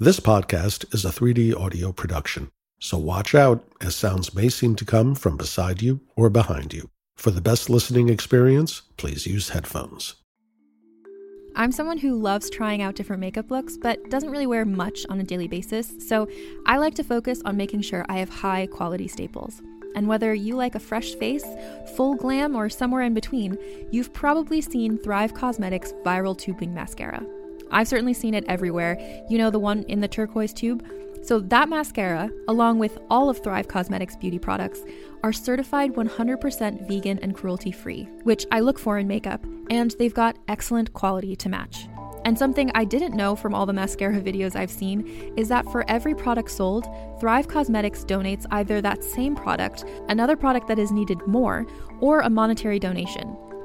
This podcast is a 3D audio production, so watch out as sounds may seem to come from beside you or behind you. For the best listening experience, please use headphones. I'm someone who loves trying out different makeup looks, but doesn't really wear much on a daily basis, so I like to focus on making sure I have high quality staples. And whether you like a fresh face, full glam, or somewhere in between, you've probably seen Thrive Causemetics Viral Tubing Mascara. I've certainly seen it everywhere. You know, the one in the turquoise tube? So, that mascara, along with all of Thrive Causemetics beauty products, are certified 100% vegan and cruelty free, which I look for in makeup, and they've got excellent quality to match. And something I didn't know from all the mascara videos I've seen is that for every product sold, Thrive Causemetics donates either that same product, another product that is needed more, or a monetary donation.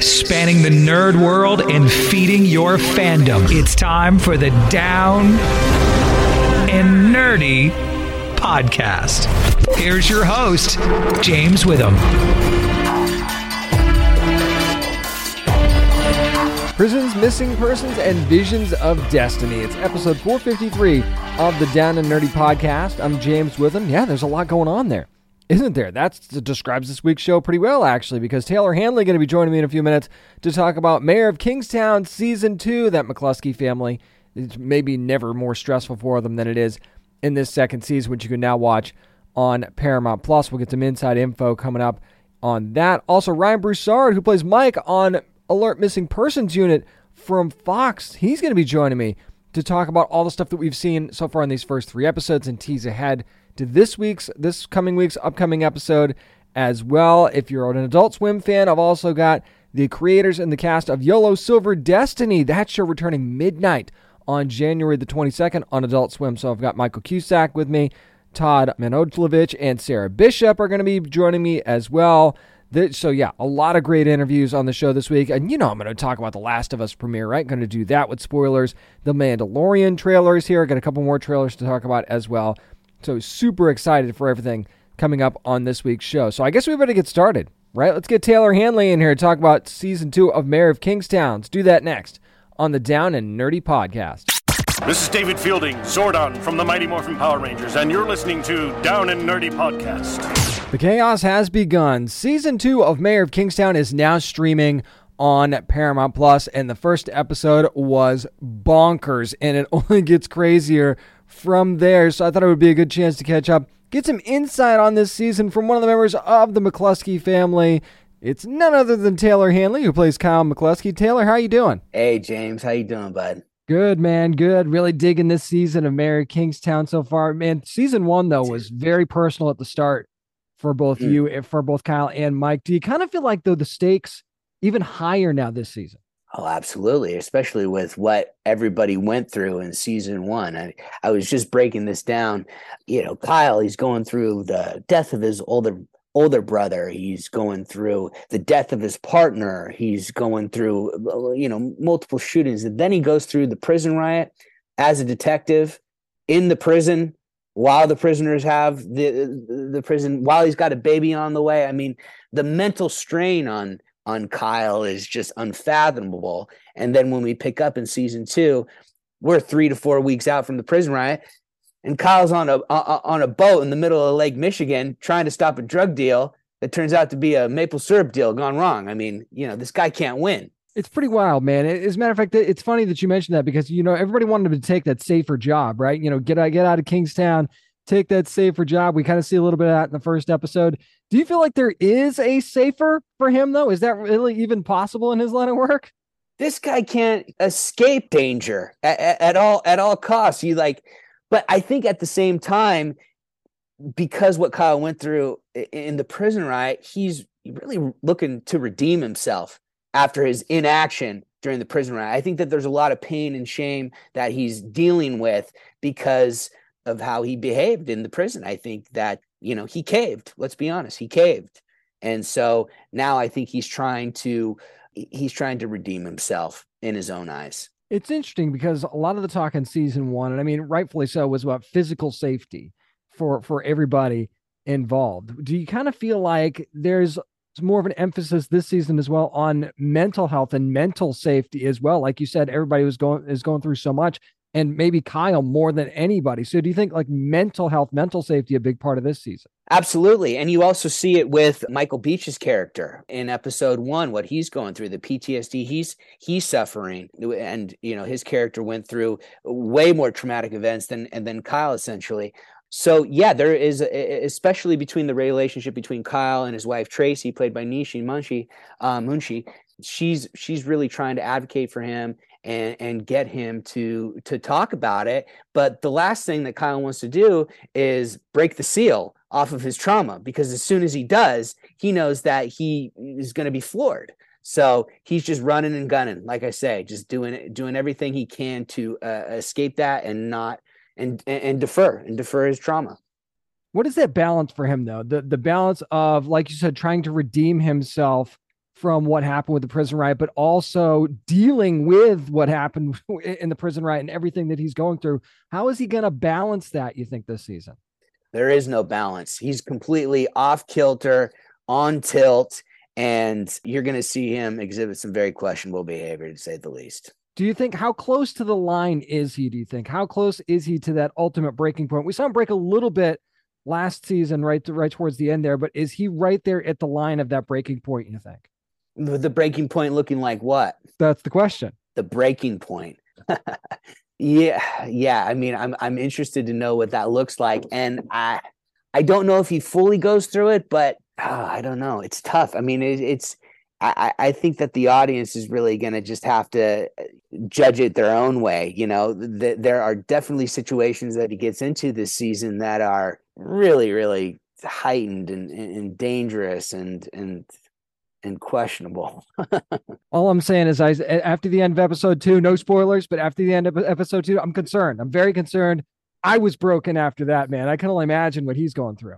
Spanning the nerd world and feeding your fandom. It's time for the Down and Nerdy podcast. Here's your host, James Witham. Prisons, Missing Persons, and Visions of Destiny. It's episode 453 of the Down and Nerdy podcast. I'm James Witham. Yeah, there's a lot going on there isn't there? That describes this week's show pretty well, actually, because Taylor Handley going to be joining me in a few minutes to talk about Mayor of Kingstown season two. That McLusky family, it's maybe never more stressful for them than it is in this second season, which you can now watch on Paramount Plus. We'll get some inside info coming up on that. Also, Ryan Broussard, who plays Mike on Alert Missing Persons Unit from Fox, he's going to be joining me to talk about all the stuff that we've seen so far in these first three episodes and tease ahead to this week's, this coming week's upcoming episode as well. If you're an Adult Swim fan, I've also got the creators and the cast of YOLO Silver Destiny. That show returning midnight on January the 22nd on Adult Swim. So I've got Michael Cusack with me, Todd Manojlovic, and Sarah Bishop are going to be joining me as well. So, yeah, a lot of great interviews on the show this week. And you know, I'm going to talk about The Last of Us premiere, right? Going to do that with spoilers. The Mandalorian trailers here. Got a couple more trailers to talk about as well. So super excited for everything coming up on this week's show. So I guess we better get started, right? Let's get Taylor Handley in here to talk about season two of Mayor of Kingstown. Let's do that next on the Down and Nerdy podcast. This is David Fielding, Zordon from the Mighty Morphin Power Rangers, and you're listening to Down and Nerdy Podcast. The chaos has begun. Season two of Mayor of Kingstown is now streaming on Paramount Plus, and the first episode was bonkers, and it only gets crazier from there. So I thought it would be a good chance to catch up, get some insight on this season from one of the members of the McLusky family. It's none other than Taylor Handley, who plays Kyle McLusky. Taylor, how you doing? Hey, James. How you doing, bud? Good, man. Good. Really digging this season of Mayor Kingstown so far. Man, season one, though, was very personal at the start for both mm. you and for both Kyle and Mike. Do you kind of feel like, though, the stakes even higher now this season? Oh, absolutely. Especially with what everybody went through in season one. I, I was just breaking this down. You know, Kyle, he's going through the death of his older older brother. He's going through the death of his partner. He's going through, you know, multiple shootings. And then he goes through the prison riot as a detective in the prison while the prisoners have the the prison while he's got a baby on the way. I mean, the mental strain on on Kyle is just unfathomable. And then when we pick up in season two, we're three to four weeks out from the prison riot, and Kyle's on a on a boat in the middle of Lake Michigan trying to stop a drug deal that turns out to be a maple syrup deal gone wrong. I mean, you know, this guy can't win. It's pretty wild, man. As a matter of fact, it's funny that you mentioned that because you know everybody wanted to take that safer job, right? You know, get out, get out of Kingstown, take that safer job. We kind of see a little bit of that in the first episode. Do you feel like there is a safer for him though? Is that really even possible in his line of work? This guy can't escape danger at, at, all at all costs. You like, but I think at the same time, because what Kyle went through in the prison riot, he's really looking to redeem himself after his inaction during the prison riot. I think that there's a lot of pain and shame that he's dealing with because of how he behaved in the prison. I think that you know, he caved. Let's be honest, he caved. And so now I think he's trying to he's trying to redeem himself in his own eyes. It's interesting because a lot of the talk in season 1 and I mean rightfully so was about physical safety for for everybody involved. Do you kind of feel like there's more of an emphasis this season as well on mental health and mental safety as well. Like you said, everybody was going is going through so much and maybe Kyle more than anybody. So do you think like mental health, mental safety a big part of this season? Absolutely. And you also see it with Michael Beach's character in episode 1 what he's going through, the PTSD he's he's suffering and you know his character went through way more traumatic events than and than Kyle essentially. So yeah, there is especially between the relationship between Kyle and his wife Tracy, played by Nishi Munshi, um, Munshi. She's she's really trying to advocate for him and and get him to to talk about it. But the last thing that Kyle wants to do is break the seal off of his trauma because as soon as he does he knows that he is going to be floored. So he's just running and gunning like i say just doing doing everything he can to uh, escape that and not and, and and defer and defer his trauma. What is that balance for him though? The the balance of like you said trying to redeem himself from what happened with the prison riot, but also dealing with what happened in the prison riot and everything that he's going through. How is he going to balance that, you think, this season? There is no balance. He's completely off kilter, on tilt, and you're going to see him exhibit some very questionable behavior, to say the least. Do you think how close to the line is he? Do you think how close is he to that ultimate breaking point? We saw him break a little bit last season, right, to, right towards the end there, but is he right there at the line of that breaking point? You think? The breaking point looking like what? That's the question. The breaking point. yeah, yeah. I mean, I'm I'm interested to know what that looks like, and I I don't know if he fully goes through it, but oh, I don't know. It's tough. I mean, it, it's I, I think that the audience is really going to just have to uh, judge it their own way. You know, th- there are definitely situations that he gets into this season that are really, really heightened and, and dangerous and and and questionable. All I'm saying is, I after the end of episode two, no spoilers, but after the end of episode two, I'm concerned. I'm very concerned. I was broken after that, man. I can only imagine what he's going through.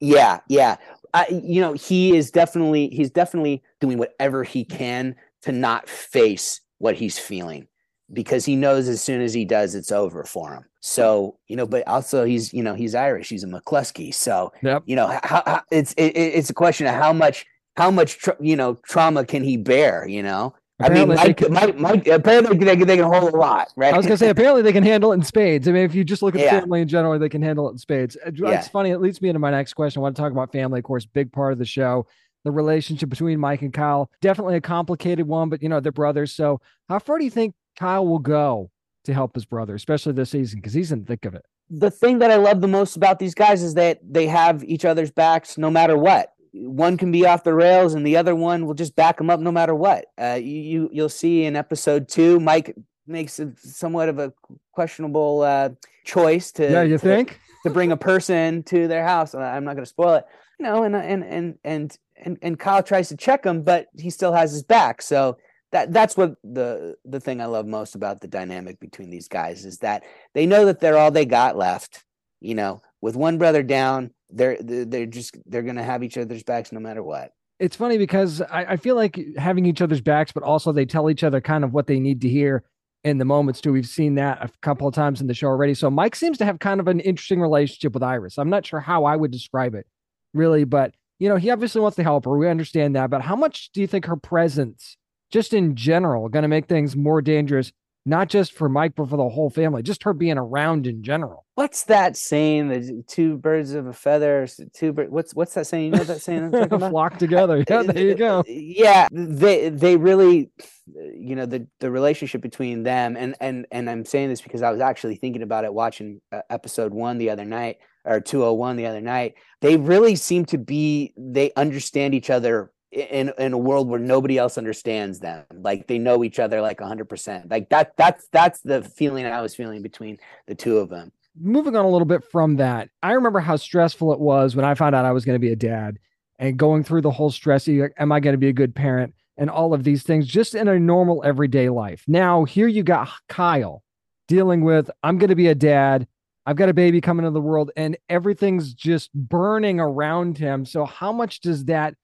Yeah, yeah. I, you know, he is definitely he's definitely doing whatever he can to not face what he's feeling because he knows as soon as he does, it's over for him. So you know, but also he's you know he's Irish. He's a McLusky. So yep. you know, how, how, it's it, it's a question of how much how much tra- you know trauma can he bear? You know, apparently I mean, Mike, can, Mike, Mike, apparently they, they can hold a lot, right? I was gonna say apparently they can handle it in spades. I mean, if you just look at yeah. family in general, they can handle it in spades. Uh, it's yeah. funny. It leads me into my next question. I want to talk about family, of course, big part of the show. The relationship between Mike and Kyle, definitely a complicated one, but you know they're brothers. So, how far do you think Kyle will go to help his brother, especially this season, because he's in the thick of it? The thing that I love the most about these guys is that they have each other's backs no matter what one can be off the rails and the other one will just back them up no matter what. Uh, you you'll see in episode two, Mike makes a, somewhat of a questionable uh, choice to yeah, you to, think to bring a person to their house. I'm not going to spoil it, you know. And and and and and and Kyle tries to check him, but he still has his back. So that that's what the the thing I love most about the dynamic between these guys is that they know that they're all they got left. You know, with one brother down, they're they're just they're gonna have each other's backs no matter what. It's funny because I, I feel like having each other's backs, but also they tell each other kind of what they need to hear in the moments too. We've seen that a couple of times in the show already. So Mike seems to have kind of an interesting relationship with Iris. I'm not sure how I would describe it really, but you know, he obviously wants to help her. We understand that, but how much do you think her presence, just in general, going to make things more dangerous not just for Mike, but for the whole family, just her being around in general. What's that saying? The two birds of a feather, two birds. What's what's that saying? You know that saying? Flock together. Yeah, there you go. Yeah, they they really, you know, the the relationship between them and and and I'm saying this because I was actually thinking about it watching uh, episode one the other night or 201 the other night. They really seem to be. They understand each other in in a world where nobody else understands them like they know each other like 100% like that that's that's the feeling i was feeling between the two of them. Moving on a little bit from that i remember how stressful it was when i found out i was going to be a dad and going through the whole stress am i going to be a good parent and all of these things just in a normal everyday life. Now here you got kyle dealing with i'm going to be a dad I've got a baby coming into the world and everything's just burning around him. So, how much does that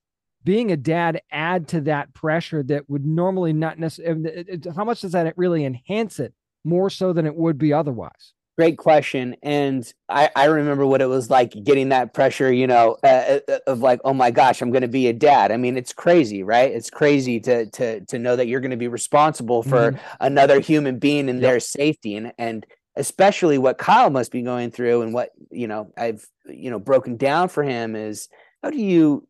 being a dad add to that pressure that would normally not necessarily how much does that really enhance it more so than it would be otherwise great question and i i remember what it was like getting that pressure you know uh, uh of like oh my gosh i'm going to be a dad i mean it's crazy right it's crazy to to to know that you're going to be responsible for mm-hmm. another human being and yep. their safety and and especially what kyle must be going through and what you know i've you know broken down for him is how do you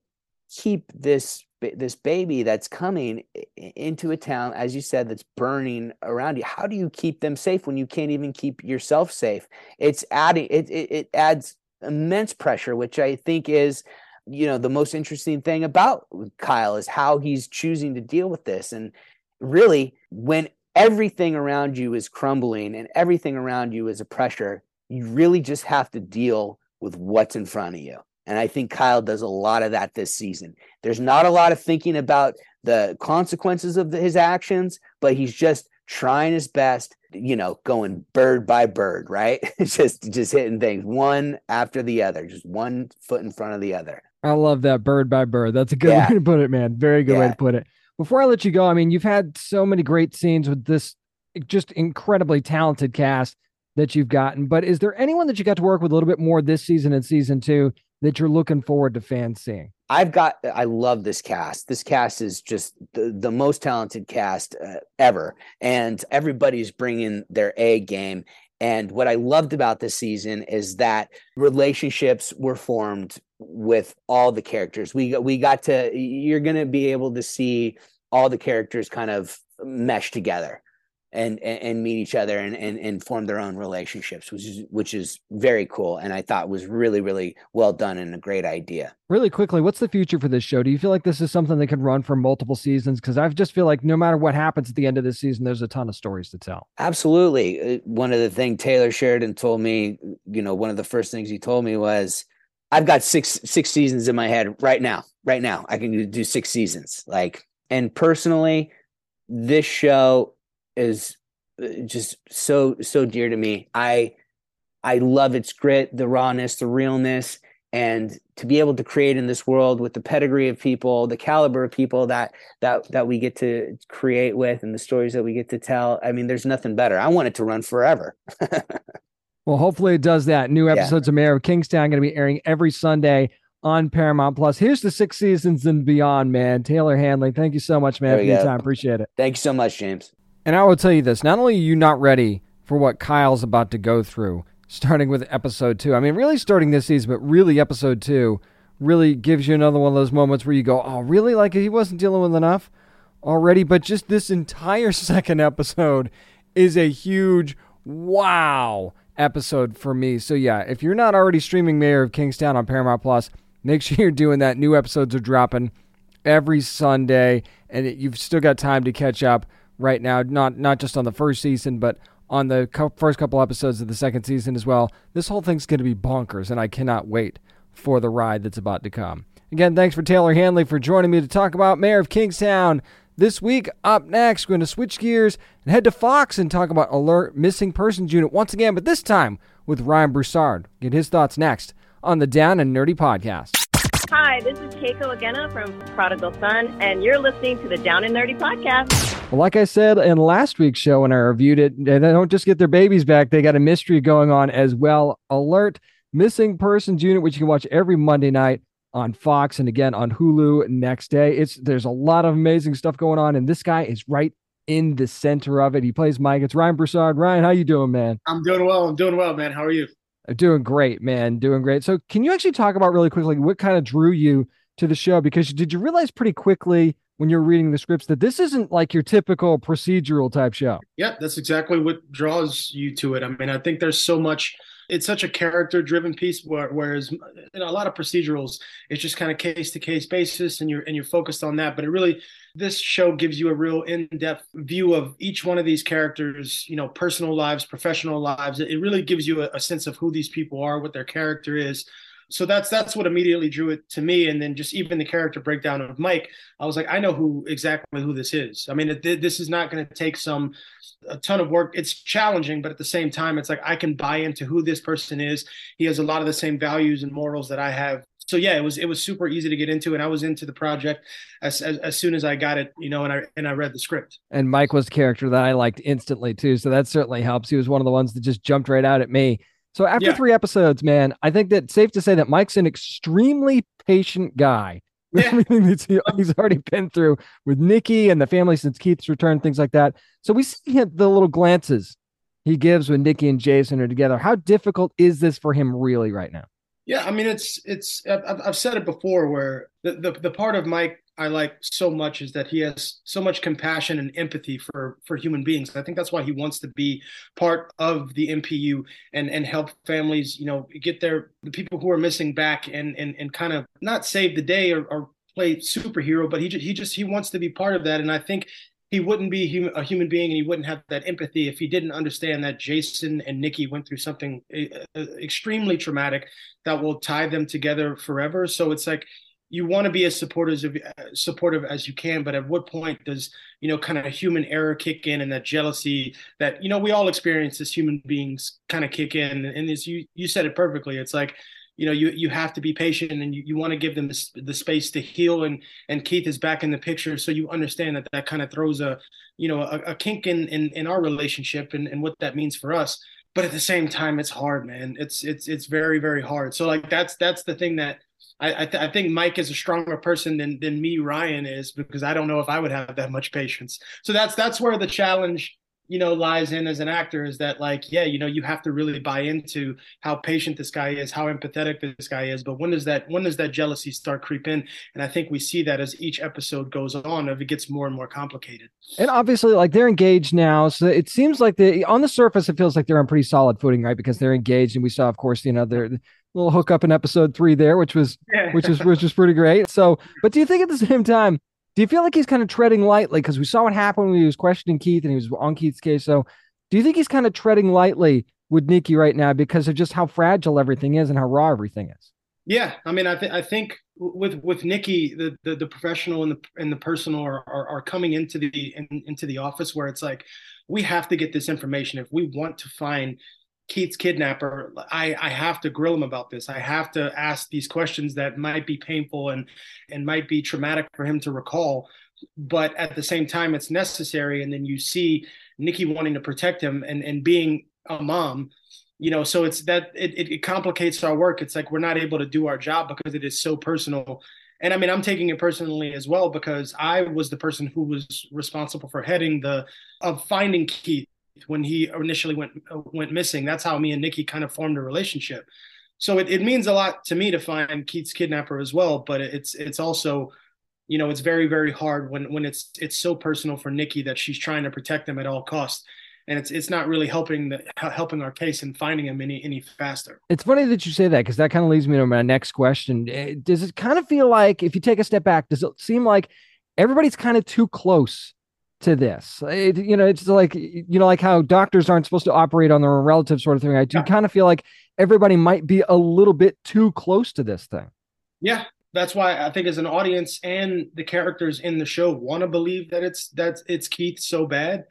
keep this this baby that's coming into a town as you said that's burning around you. How do you keep them safe when you can't even keep yourself safe? It's adding it it, it adds immense pressure which i think is you know the most interesting thing about Kyle is how he's choosing to deal with this. And really when everything around you is crumbling and everything around you is a pressure you really just have to deal with what's in front of you and I think Kyle does a lot of that this season. There's not a lot of thinking about the consequences of the, his actions, but he's just trying his best, you know, going bird by bird, right? just just hitting things one after the other, just one foot in front of the other. I love that bird by bird. That's a good yeah. way to put it, man. Very good yeah. way to put it. Before I let you go, I mean, you've had so many great scenes with this just incredibly talented cast that you've gotten, but is there anyone that you got to work with a little bit more this season and season two that you're looking forward to fans seeing? I've got, I love this cast. This cast is just the, the most talented cast uh, ever. And everybody's bringing their A game. And what I loved about this season is that relationships were formed with all the characters. We we got to you're going to be able to see all the characters kind of mesh together and, and, and meet each other and, and and form their own relationships, which is which is very cool, and I thought was really really well done and a great idea. Really quickly, what's the future for this show? Do you feel like this is something that could run for multiple seasons? Because I just feel like no matter what happens at the end of this season, there's a ton of stories to tell. Absolutely. Uh, one of the things Taylor Sheridan told me, you know, one of the first things he told me was, "I've got six six seasons in my head right now. Right now, I can do six seasons." Like, and personally, this show is uh, just so so dear to me. I I love its grit, the rawness, the realness, and to be able to create in this world with the pedigree of people, the caliber of people that that that we get to create with, and the stories that we get to tell. I mean, there's nothing better. I want it to run forever. well, hopefully it does that. New episodes yeah. of Mayor of Kingstown going to be airing every Sunday on Paramount Plus. Here's the six seasons and beyond, man. Taylor Handley, thank you so much, man, for your time. Appreciate it. Thank you so much, James. And I will tell you this not only are you not ready for what Kyle's about to go through, starting with episode two, I mean, really starting this season, but really episode two really gives you another one of those moments where you go, oh, really? Like he wasn't dealing with enough already? But just this entire second episode is a huge wow episode for me. So, yeah, if you're not already streaming Mayor of Kingstown on Paramount Plus, make sure you're doing that. New episodes are dropping every Sunday, and you've still got time to catch up right now, not not just on the first season, but on the co- first couple episodes of the second season as well. This whole thing's going to be bonkers, and I cannot wait for the ride that's about to come. Again, thanks for Taylor Handley for joining me to talk about Mayor of Kingstown This week, up next, we're going to switch gears and head to Fox and talk about Alert Missing Persons Unit once again, but this time with Ryan Broussard. Get his thoughts next on the Down and Nerdy podcast. Hi, this is Keiko Agena from Prodigal Son, and you're listening to the Down and Nerdy podcast. Well, like I said in last week's show when I reviewed it, they don't just get their babies back, they got a mystery going on as well. Alert Missing Persons Unit, which you can watch every Monday night on Fox and again on Hulu next day. It's there's a lot of amazing stuff going on, and this guy is right in the center of it. He plays Mike. It's Ryan Broussard. Ryan, how you doing, man? I'm doing well. I'm doing well, man. How are you? Doing great, man. Doing great. So, can you actually talk about really quickly what kind of drew you to the show? Because did you realize pretty quickly when you're reading the scripts that this isn't like your typical procedural type show? Yeah, that's exactly what draws you to it. I mean, I think there's so much it's such a character driven piece whereas in a lot of procedurals it's just kind of case to case basis and you're and you're focused on that but it really this show gives you a real in-depth view of each one of these characters you know personal lives professional lives. It really gives you a, a sense of who these people are what their character is. So that's that's what immediately drew it to me. And then just even the character breakdown of mike i was like i know who exactly who this is. I mean this is not going to take some a ton of work. It's challenging but at the same time it's like i can buy into who this person is. He has a lot of the same values and morals that i have so yeah it was it was super easy to get into and i was into the project as, as, as soon as i got it you know and i and i read the script and mike was a character that i liked instantly too so that certainly helps he was one of the ones that just jumped right out at me so after yeah. three episodes, man, I think that safe to say that Mike's an extremely patient guy. Yeah. Everything that he's already been through with Nikki and the family since Keith's return, things like that. So we see the little glances he gives when Nikki and Jason are together. How difficult is this for him really right now? Yeah, I mean, it's it's I've, I've said it before where the, the the part of Mike I like so much is that he has so much compassion and empathy for for human beings. I think that's why he wants to be part of the MPU and and help families, you know, get their the people who are missing back and and and kind of not save the day or, or play superhero, but he just, he just he wants to be part of that. And I think he wouldn't be a human being and he wouldn't have that empathy if he didn't understand that Jason and Nikki went through something uh, extremely traumatic that will tie them together forever. So it's like you want to be as supportive as supportive as you can, but at what point does you know kind of human error kick in and that jealousy that you know we all experience as human beings kind of kick in? And as you you said it perfectly, it's like you know you you have to be patient and you, you want to give them the, the space to heal. And and Keith is back in the picture. So you understand that that kind of throws a you know a, a kink in, in in our relationship and and what that means for us. But at the same time it's hard man. It's it's it's very very hard. So like that's that's the thing that I I, th- I, think Mike is a stronger person than than me Ryan is because I don't know if I would have that much patience. So that's that's where the challenge you know lies in as an actor is that like yeah you know you have to really buy into how patient this guy is how empathetic this guy is. But when does that when does that jealousy start creep in? And i think we see that as each episode goes on if it gets more and more complicated. And obviously like they're engaged now so it seems like the on the surface it feels like they're on pretty solid footing right? Because they're engaged and we saw of course you know their little hookup in episode three there which was yeah. which is which was pretty great. So but do you think at the same time do you feel like he's kind of treading lightly? Because we saw what happened when he was questioning Keith and he was on Keith's case. So do you think he's kind of treading lightly with Nikki right now because of just how fragile everything is and how raw everything is? Yeah, I mean, I think I think with with Nikki, the, the the, professional and the and the personal are, are, are coming into the in, into the office where it's like we have to get this information if we want to find Keith's kidnapper, I, I have to grill him about this. I have to ask these questions that might be painful and and might be traumatic for him to recall. But at the same time, it's necessary. And then you see Nikki wanting to protect him and, and being a mom, you know, so it's that it, it complicates our work. It's like we're not able to do our job because it is so personal. And I mean, I'm taking it personally as well because I was the person who was responsible for heading the of finding Keith when he initially went went missing. That's how me and Nikki kind of formed a relationship. So it, it means a lot to me to find Keith's kidnapper as well. But it's it's also, you know, it's very very hard when when it's it's so personal for Nikki that she's trying to protect him at all costs. And it's it's not really helping the helping our case and finding him any any faster. It's funny that you say that because that kind of leads me to my next question. Eh, does it kind of feel like if you take a step back, does it seem like everybody's kind of too close to this. It, you know, it's like you know, like how doctors aren't supposed to operate on their own relative sort of thing. I do yeah. kind of feel like everybody might be a little bit too close to this thing. Yeah, that's why I think as an audience and the characters in the show want to believe that it's that it's Keith so bad,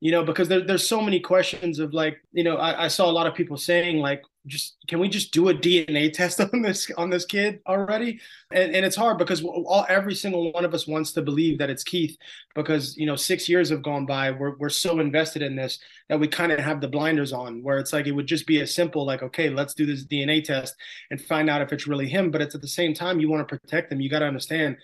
you know, because there, there's so many questions of like, you know, I, I saw a lot of people saying like, just can we just do a DNA test on this on this kid already? And, and it's hard because all every single one of us wants to believe that it's Keith because you know six years have gone by. We're we're so invested in this that we kind of have the blinders on. Where it's like it would just be a simple like okay, let's do this DNA test and find out if it's really him. But it's at the same time you want to protect him. You got to understand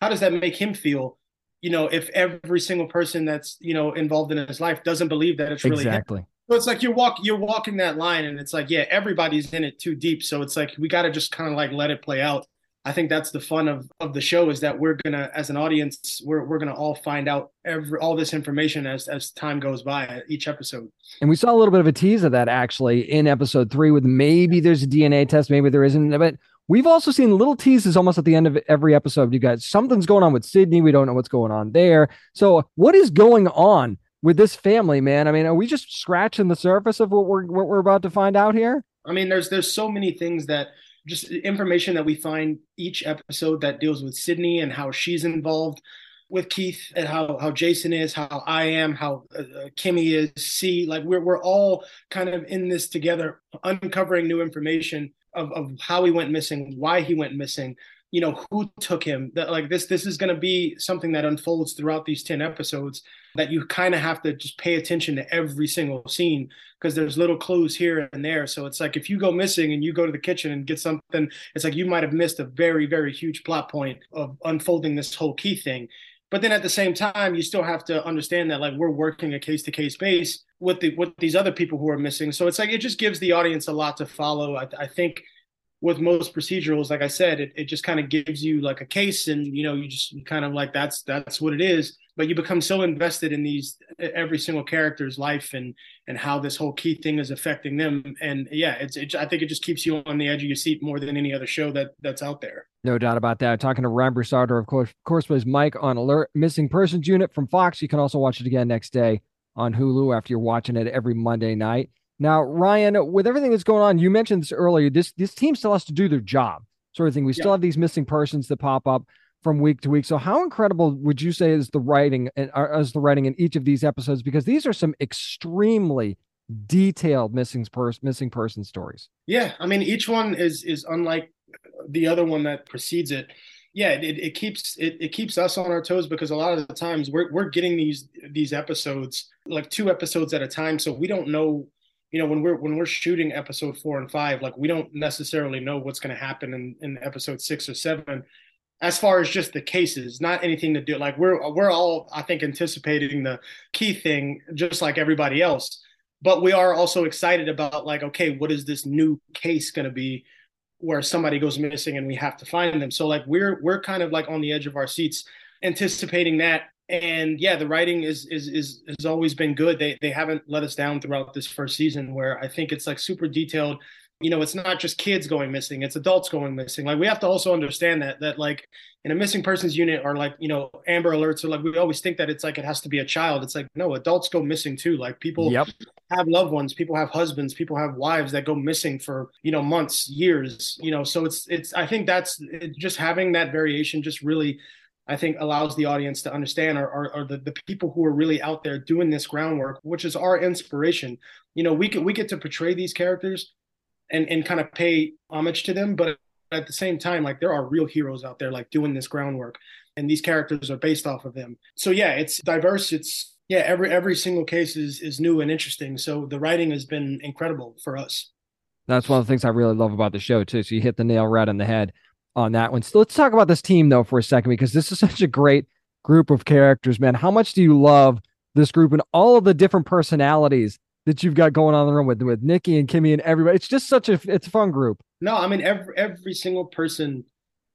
how does that make him feel you know, if every single person that's you know involved in his life doesn't believe that it's really exactly. Him. So it's like you're walk you're walking that line, and it's like, yeah, everybody's in it too deep. So it's like we got to just kind of like let it play out. I think that's the fun of of the show is that we're gonna, as an audience, we're we're gonna all find out every all this information as as time goes by each episode. And we saw a little bit of a tease of that actually in episode three, with maybe there's a DNA test, maybe there isn't, but. We've also seen little teases almost at the end of every episode. You guys, something's going on with Sydney. We don't know what's going on there. So, what is going on with this family, man? I mean, are we just scratching the surface of what we're what we're about to find out here? I mean, there's there's so many things that just information that we find each episode that deals with Sydney and how she's involved with Keith and how how Jason is, how I am, how uh, Kimmy is, C. Like we're we're all kind of in this together, uncovering new information of of how he went missing, why he went missing, you know who took him that like this this is going to be something that unfolds throughout these 10 episodes that you kind of have to just pay attention to every single scene because there's little clues here and there. So it's like if you go missing and you go to the kitchen and get something it's like you might have missed a very very huge plot point of unfolding this whole Keith thing but then at the same time you still have to understand that like we're working a case to case base with the with these other people who are missing so it's like it just gives the audience a lot to follow i, I think with most procedurals, like I said, it, it just kind of gives you like a case and you know, you just kind of like that's that's what it is. But you become so invested in these every single character's life and and how this whole Keith thing is affecting them. And yeah, it's it, I think it just keeps you on the edge of your seat more than any other show that that's out there. No doubt about that. Talking to Ryan Broussard, of course, of course, was Mike on Alert Missing Persons Unit from Fox. You can also watch it again next day on Hulu after you're watching it every Monday night. Now, Ryan, with everything that's going on, you mentioned this earlier. This this team still has to do their job, sort of thing. We still have these missing persons that pop up from week to week. So, how incredible would you say is the writing and uh, as the writing in each of these episodes? Because these are some extremely detailed missing person missing person stories. Yeah, I mean, each one is is unlike the other one that precedes it. Yeah, it, it keeps it, it keeps us on our toes because a lot of the times we're we're getting these these episodes like two episodes at a time, so we don't know you know when we're when we're shooting episode four and five like we don't necessarily know what's going to happen in in episode six or seven as far as just the cases not anything to do like we're we're all i think anticipating the Keith thing just like everybody else but we are also excited about like okay what is this new case going to be where somebody goes missing and we have to find them so like we're we're kind of like on the edge of our seats anticipating that and yeah, the writing is is is has always been good. They they haven't let us down throughout this first season, where I think it's like super detailed. You know, it's not just kids going missing; it's adults going missing. Like we have to also understand that that like in a missing persons unit or like you know Amber Alerts or like we always think that it's like it has to be a child. It's like no, adults go missing too. Like people yep. have loved ones, people have husbands, people have wives that go missing for you know months, years. You know, so it's it's I think that's it, just having that variation just really I think allows the audience to understand are, are, are, the, the people who are really out there doing this groundwork, which is our inspiration. You know, we get we get to portray these characters and, and kind of pay homage to them, but at the same time, like there are real heroes out there like doing this groundwork and these characters are based off of them. So yeah, it's diverse. It's yeah, every every single case is is new and interesting. So the writing has been incredible for us. That's one of the things I really love about the show too. So you hit the nail right on the head on that one. So let's talk about this team though for a second because this is such a great group of characters, man. How much do you love this group and all of the different personalities that you've got going on in the room with with Nikki and Kimmy and everybody? It's just such a it's a fun group. No, I mean every every single person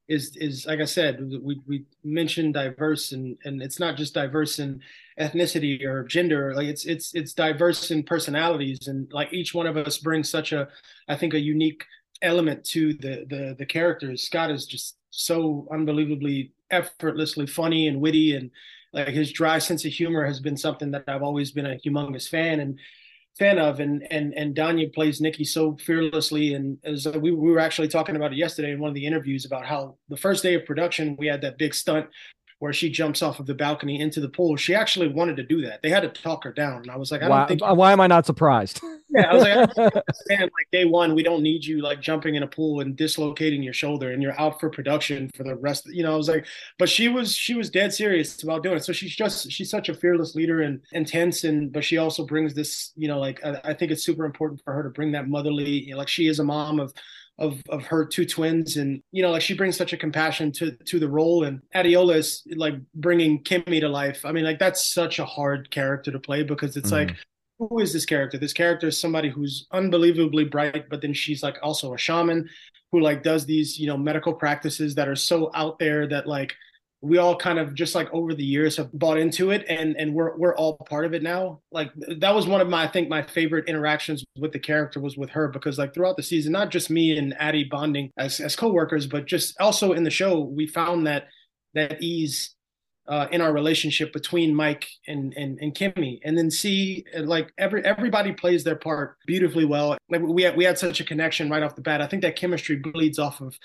is is like I said, we we mentioned diverse and and it's not just diverse in ethnicity or gender, like it's it's it's diverse in personalities and like each one of us brings such a I think a unique element to the the the characters. Scott is just so unbelievably effortlessly funny and witty and like his dry sense of humor has been something that I've always been a humongous fan and fan of, and and and Dania plays Nikki so fearlessly, and as we, we were actually talking about it yesterday in one of the interviews about how the first day of production we had that big stunt where she jumps off of the balcony into the pool. She actually wanted to do that. They had to talk her down. And I was like, I don't why, think. Uh, why am I not surprised? Yeah, I was like, I don't understand. Like day one, we don't need you like jumping in a pool and dislocating your shoulder, and you're out for production for the rest. Of, you know, I was like, but she was she was dead serious about doing it. So she's just she's such a fearless leader and intense, and but she also brings this. You know, like I, I think it's super important for her to bring that motherly. You know, like she is a mom of of of her two twins. And you know like she brings such a compassion to to the role. And Adeola is like bringing Kimmy to life. I mean like that's such a hard character to play because it's mm-hmm. like who is this character? This character is somebody who's unbelievably bright but then she's like also a shaman who like does these you know medical practices that are so out there that like we all kind of just like over the years have bought into it and and we're we're all part of it now like that was one of my i think my favorite interactions with the character was with her because like throughout the season not just me and addie bonding as as co-workers but just also in the show we found that that ease uh, in our relationship between Mike and, and and Kimmy, and then see like every everybody plays their part beautifully well. Like we had we had such a connection right off the bat. I think that chemistry bleeds off of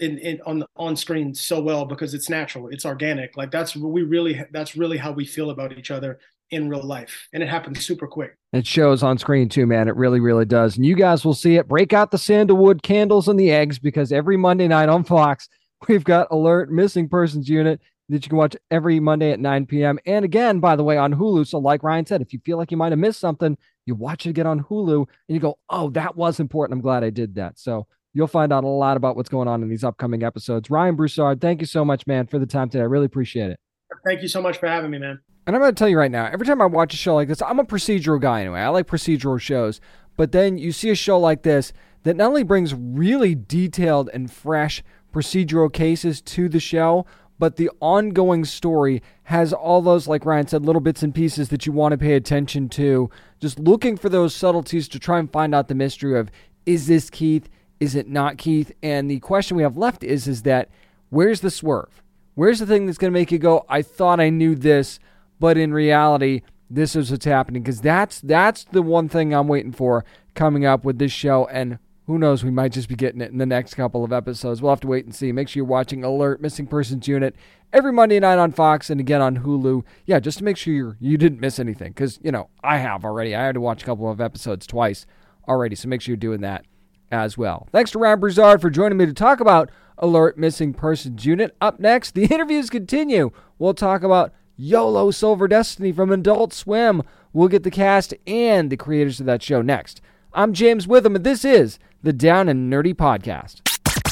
in, in on on screen so well because it's natural, it's organic. Like that's we really that's really how we feel about each other in real life, and it happens super quick. It shows on screen too, man. It really, really does. And you guys will see it. Break out the sandalwood candles and the eggs because every Monday night on Fox, we've got Alert Missing Persons Unit that you can watch every Monday at 9 p.m. And again, by the way, on Hulu. So, like Ryan said, if you feel like you might have missed something, you watch it again on Hulu and you go, oh, that was important. I'm glad I did that. So, You'll find out a lot about what's going on in these upcoming episodes. Ryan Broussard, thank you so much, man, for the time today. I really appreciate it. Thank you so much for having me, man. And I'm going to tell you right now, every time I watch a show like this, I'm a procedural guy anyway. I like procedural shows. But then you see a show like this that not only brings really detailed and fresh procedural cases to the show, but the ongoing story has all those, like Ryan said, little bits and pieces that you want to pay attention to. Just looking for those subtleties to try and find out the mystery of is this Keith? Is it not, Keith? And the question we have left is is that where's the swerve? Where's the thing that's going to make you go, I thought I knew this, but in reality, this is what's happening? Because that's that's the one thing I'm waiting for coming up with this show. And who knows, we might just be getting it in the next couple of episodes. We'll have to wait and see. Make sure you're watching Alert Missing Persons Unit every Monday night on Fox and again on Hulu. Yeah, just to make sure you're, you didn't miss anything. Because, you know, I have already. I had to watch a couple of episodes twice already. So make sure you're doing that as well. Thanks to Ryan Broussard for joining me to talk about Alert Missing Persons Unit. Up next, the interviews continue. We'll talk about YOLO Silver Destiny from Adult Swim. We'll get the cast and the creators of that show next. I'm James Witham, and this is the Down and Nerdy Podcast.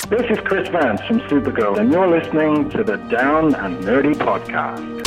This is Chris Vance from Supergirl, and you're listening to the Down and Nerdy Podcast.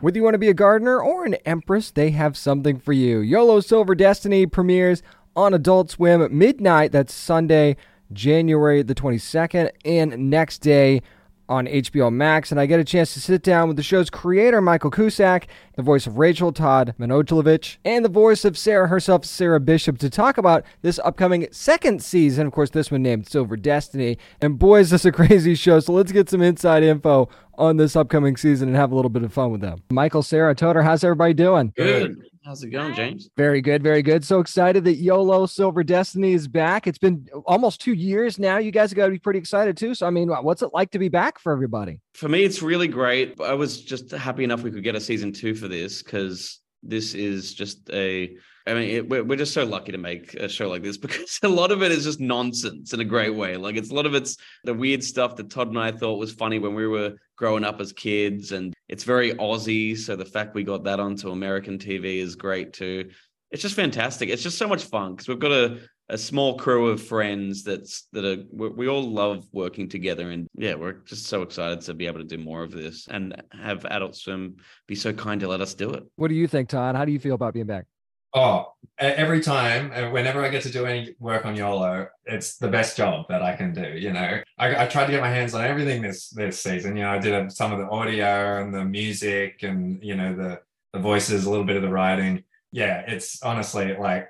Whether you want to be a gardener or an empress, they have something for you. YOLO Silver Destiny premieres on Adult Swim at midnight. That's Sunday, January the 22nd, and next day on HBO Max. And I get a chance to sit down with the show's creator, Michael Cusack, the voice of Rachel Todd Manojlovic, and the voice of Sarah herself, Sarah Bishop, to talk about this upcoming second season. Of course, this one named Silver Destiny. And boy, is this a crazy show. So let's get some inside info on this upcoming season and have a little bit of fun with them. Michael, Sarah, Todor, how's everybody doing? Good. How's it going, James? Very good, very good. So excited that YOLO Silver Destiny is back. It's been almost two years now. You guys have got to be pretty excited too. So, I mean, what's it like to be back for everybody? For me, it's really great. I was just happy enough we could get a season two for this because this is just a I mean, it, we're, we're just so lucky to make a show like this because a lot of it is just nonsense in a great way. Like it's a lot of it's the weird stuff that Todd and I thought was funny when we were growing up as kids, and it's very Aussie. So the fact we got that onto American TV is great too. It's just fantastic. It's just so much fun because we've got a a small crew of friends that's that are we all love working together and yeah we're just so excited to be able to do more of this and have adult swim be so kind to let us do it what do you think todd how do you feel about being back Oh, every time, uh, whenever I get to do any work on YOLO, it's the best job that I can do. You know, I, I tried to get my hands on everything this this season. You know, I did some of the audio and the music, and you know the the voices, a little bit of the writing. Yeah, it's honestly like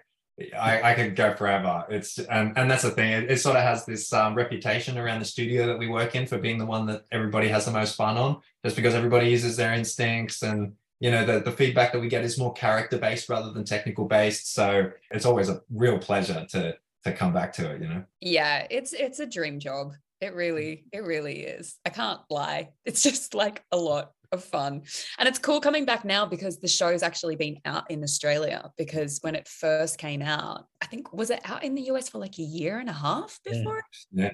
I, I could go forever. It's and and that's the thing. It, it sort of has this um, reputation around the studio that we work in for being the one that everybody has the most fun on, just because everybody uses their instincts and you know the, the feedback that we get is more character based rather than technical based so it's always a real pleasure to to come back to it you know? Yeah it's it's a dream job. It really mm. it really is. I can't lie. It's just like a lot of fun. And it's cool coming back now because the show's actually been out in australia because when it first came out i think was it out in the us for like a year and a half before? Yeah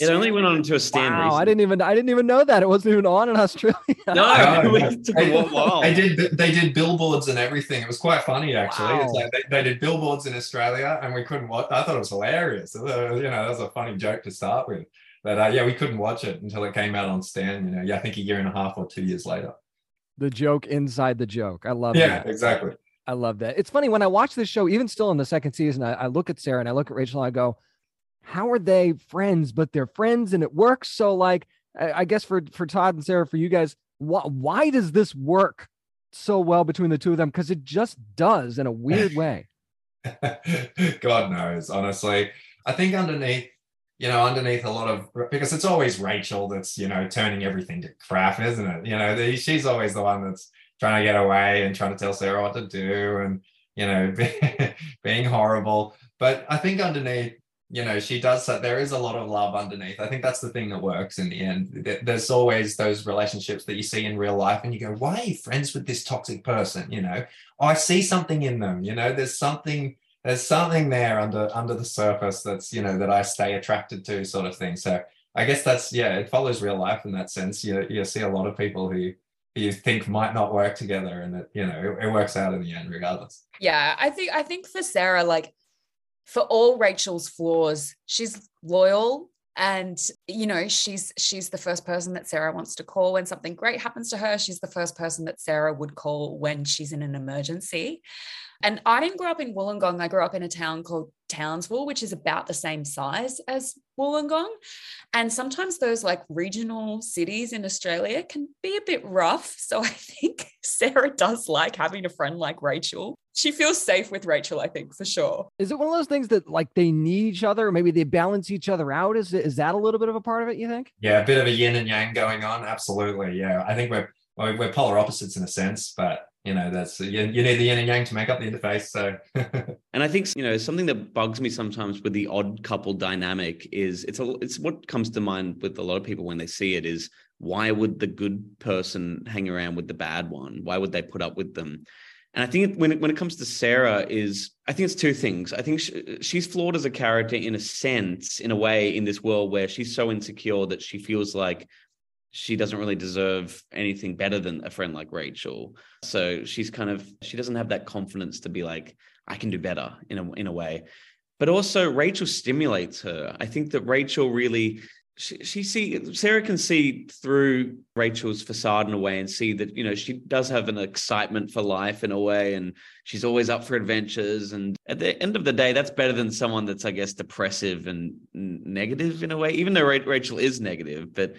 it only went on to a stand. Wow, I didn't even I didn't even know that it wasn't even on in Australia. No, Oh, we yeah. took a while. They did they did billboards and everything. It was quite funny actually. It's Wow. like they, they did billboards in Australia and we couldn't watch. I thought it was hilarious. Uh, you know, that was a funny joke to start with. But uh, yeah, we couldn't watch it until it came out on Stan. You know, yeah, I think a year and a half or two years later. the joke inside the joke. I love Yeah, that. exactly. I love that. It's funny when I watch this show, even still in the second season, I, I look at Sarah and I look at Rachel and I go, how are they friends? But they're friends and it works. So, like, I, I guess for for Todd and Sarah, for you guys, why, why does this work so well between the two of them? Because it just does in a weird way. God knows, honestly. I think underneath, you know, underneath a lot of because it's always Rachel that's you know turning everything to crap, isn't it? You know, the, she's always the one that's trying to get away and trying to tell Sarah what to do, and you know, being horrible. But I think underneath, you know, she does that. There is a lot of love underneath. I think that's the thing that works in the end. There's always those relationships that you see in real life, and you go, "Why are you friends with this toxic person?" You know, oh, I see something in them. You know, there's something there's something there under under the surface that's you know that I stay attracted to, sort of thing. So I guess that's yeah, it follows real life in that sense. You you see a lot of people who you think might not work together, and it you know it, it works out in the end regardless. Yeah, I think I think for Sarah, like for all Rachel's flaws, she's loyal and you know she's she's the first person that Sarah wants to call when something great happens to her. She's the first person that Sarah would call when she's in an emergency. And I didn't grow up in Wollongong. I grew up in a town called Townsville, which is about the same size as Wollongong. And sometimes those like regional cities in Australia can be a bit rough. So I think Sarah does like having a friend like Rachel. She feels safe with Rachel, I think, for sure. Is it one of those things that like they need each other, or maybe they balance each other out? Is it, is that a little bit of a part of it? You think? Yeah, a bit of a yin and yang going on. Absolutely. Yeah, I think we're we're we're polar opposites in a sense, but you know that's you, you need the yin and yang to make up the interface. So And I think you know something that bugs me sometimes with the odd couple dynamic is it's a it's what comes to mind with a lot of people when they see it is why would the good person hang around with the bad one? Why would they put up with them? And I think when it, when it comes to Sarah is I think it's two things. I think she, she's flawed as a character in a sense, in a way, in this world where she's so insecure that she feels like she doesn't really deserve anything better than a friend like Rachel. So she's kind of she doesn't have that confidence to be like I can do better in a in a way. But also Rachel stimulates her. I think that Rachel really she, she see Sarah can see through Rachel's facade in a way and see that you know she does have an excitement for life in a way and she's always up for adventures and at the end of the day that's better than someone that's I guess depressive and negative in a way even though Ra- Rachel is negative but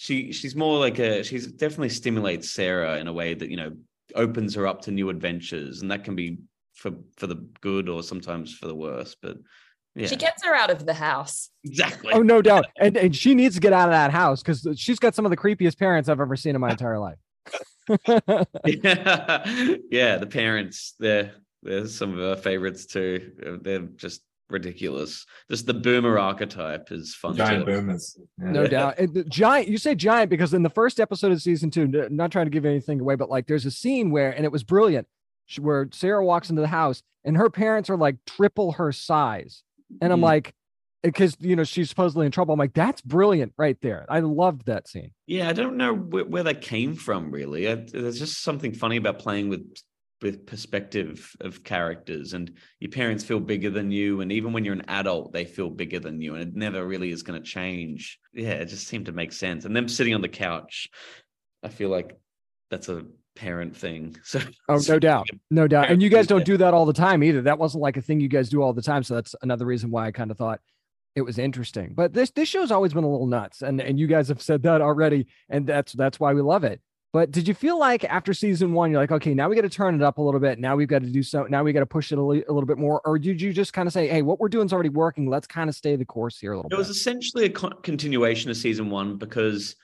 she she's more like a she's definitely stimulates Sarah in a way that you know opens her up to new adventures and that can be for for the good or sometimes for the worse but yeah She gets her out of the house. exactly Oh, no doubt. And and she needs to get out of that house because she's got some of the creepiest parents I've ever seen in my entire life. yeah, yeah the parents they're they're some of our favorites too they're just ridiculous just the boomer archetype is fun giant too. boomers. Yeah. No doubt. And the giant, you say giant because in the first episode of season two, not trying to give anything away, but like there's a scene where, and it was brilliant, where Sarah walks into the house and her parents are like triple her size. And I'm Mhm. like, because, you know, she's supposedly in trouble. I'm like, that's brilliant right there. I loved that scene. Yeah, I don't know where, where that came from. Really, I, there's just something funny about playing with with perspective of characters, and your parents feel bigger than you, and even when you're an adult, they feel bigger than you, and it never really is going to change. Yeah, it just seemed to make sense. And them sitting on the couch, I feel like that's a parent thing. So, Oh, no doubt. No doubt. And you guys don't do that all the time either. That wasn't like a thing you guys do all the time. So that's another reason why I kind of thought it was interesting. But this this show's always been a little nuts. And and you guys have said that already. And that's that's why we love it. But did you feel like after season one, you're like, okay, now we got to turn it up a little bit. Now we've got to do so. Now we got to push it a, li- a little bit more. Or did you just kind of say, hey, what we're doing is already working. Let's kind of stay the course here a little bit. It was essentially a con- continuation of season one because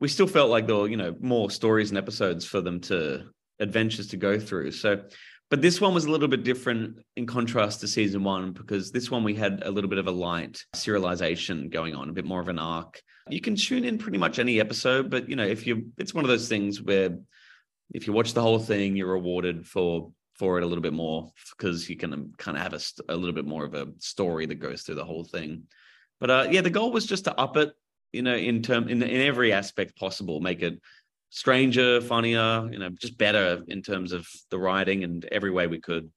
we still felt like there were, you know, more stories and episodes for them to adventures to go through. So, but this one was a little bit different in contrast to season one because this one we had a little bit of a light serialization going on, a bit more of an arc. You can tune in pretty much any episode, but you know, if you, it's one of those things where if you watch the whole thing, you're rewarded for for it a little bit more because you can kind of have a, a little bit more of a story that goes through the whole thing. But uh, yeah, the goal was just to up it, you know, in term in in every aspect possible, make it stranger, funnier, you know, just better in terms of the writing and every way we could.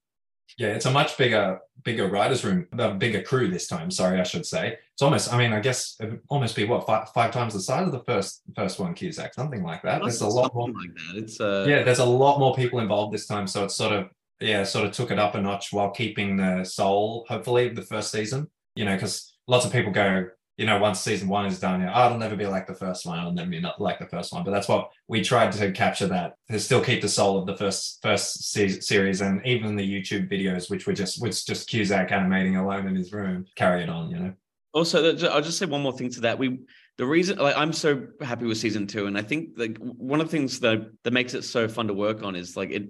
Yeah, it's a much bigger, bigger writers' room, a bigger crew this time. Sorry, I should say. It's almost. I mean, I guess it almost be what five, five times the size of the first first one, Cusack, something like that. There's a lot more like that. It's uh, yeah, there's a lot more people involved this time, so it's sort of yeah, sort of took it up a notch while keeping the soul. Hopefully, the first season. You know, because lots of people go, you know, once season one is done, you know, oh, it'll never be like the first one. It'll never be not like the first one. But that's what we tried to capture that to still keep the soul of the first first se- series and even the YouTube videos, which were just was just Cusack animating alone in his room, carry it on. You know. Also, I'll just say one more thing to that. We the reason like I'm so happy with season two, and I think like one of the things that that makes it so fun to work on is like it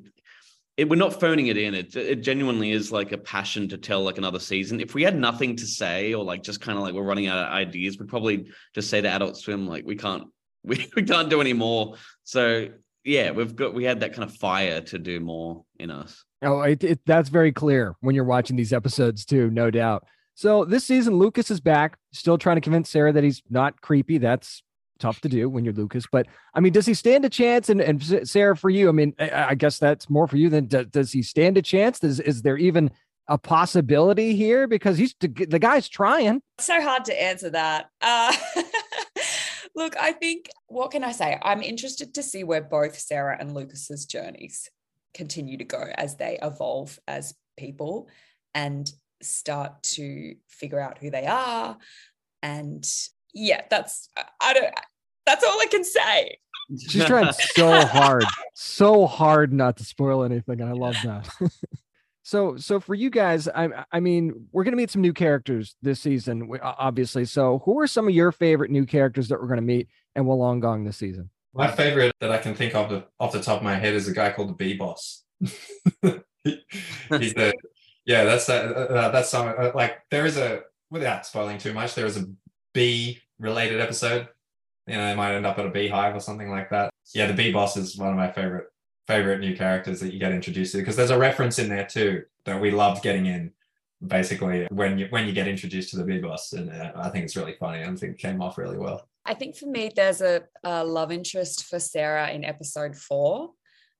it, we're not phoning it in. It, it genuinely is like a passion to tell like another season. If we had nothing to say or like just kind of like we're running out of ideas, we'd probably just say to Adult Swim like we can't we, we can't do any more. So yeah, we've got we had that kind of fire to do more in us. Oh, it, it, that's very clear when you're watching these episodes too, no doubt. So this season, Lucas is back, still trying to convince Sarah that he's not creepy. That's tough to do when you're Lucas. But I mean, does he stand a chance? And, and Sarah, for you, I mean, I, guess that's more for you than does, does he stand a chance? Does, is there even a possibility here? Because he's the guy's trying. So hard to answer that. Uh, look, I think, what can I say? I'm interested to see where both Sarah and Lucas's journeys continue to go as they evolve as people and start to figure out who they are and yeah, that's I don't that's all I can say. She's trying so hard, so hard not to spoil anything. And I love that. so, so for you guys, I, I mean, we're going to meet some new characters this season, obviously. So, who are some of your favorite new characters that we're going to meet and Wollongong this season? My favorite that I can think of the, off the top of my head is a guy called the Bee Boss. He's the yeah, that's that. Uh, that's some uh, like there is a without spoiling too much. There is a bee related episode. You know, they might end up at a beehive or something like that. Yeah, the bee boss is one of my favorite favorite new characters that you get introduced to because there's a reference in there too that we loved getting in basically when you when you get introduced to the bee boss and uh, i think it's really funny. I think it came off really well. I think for me there's a, a love interest for sarah in episode four.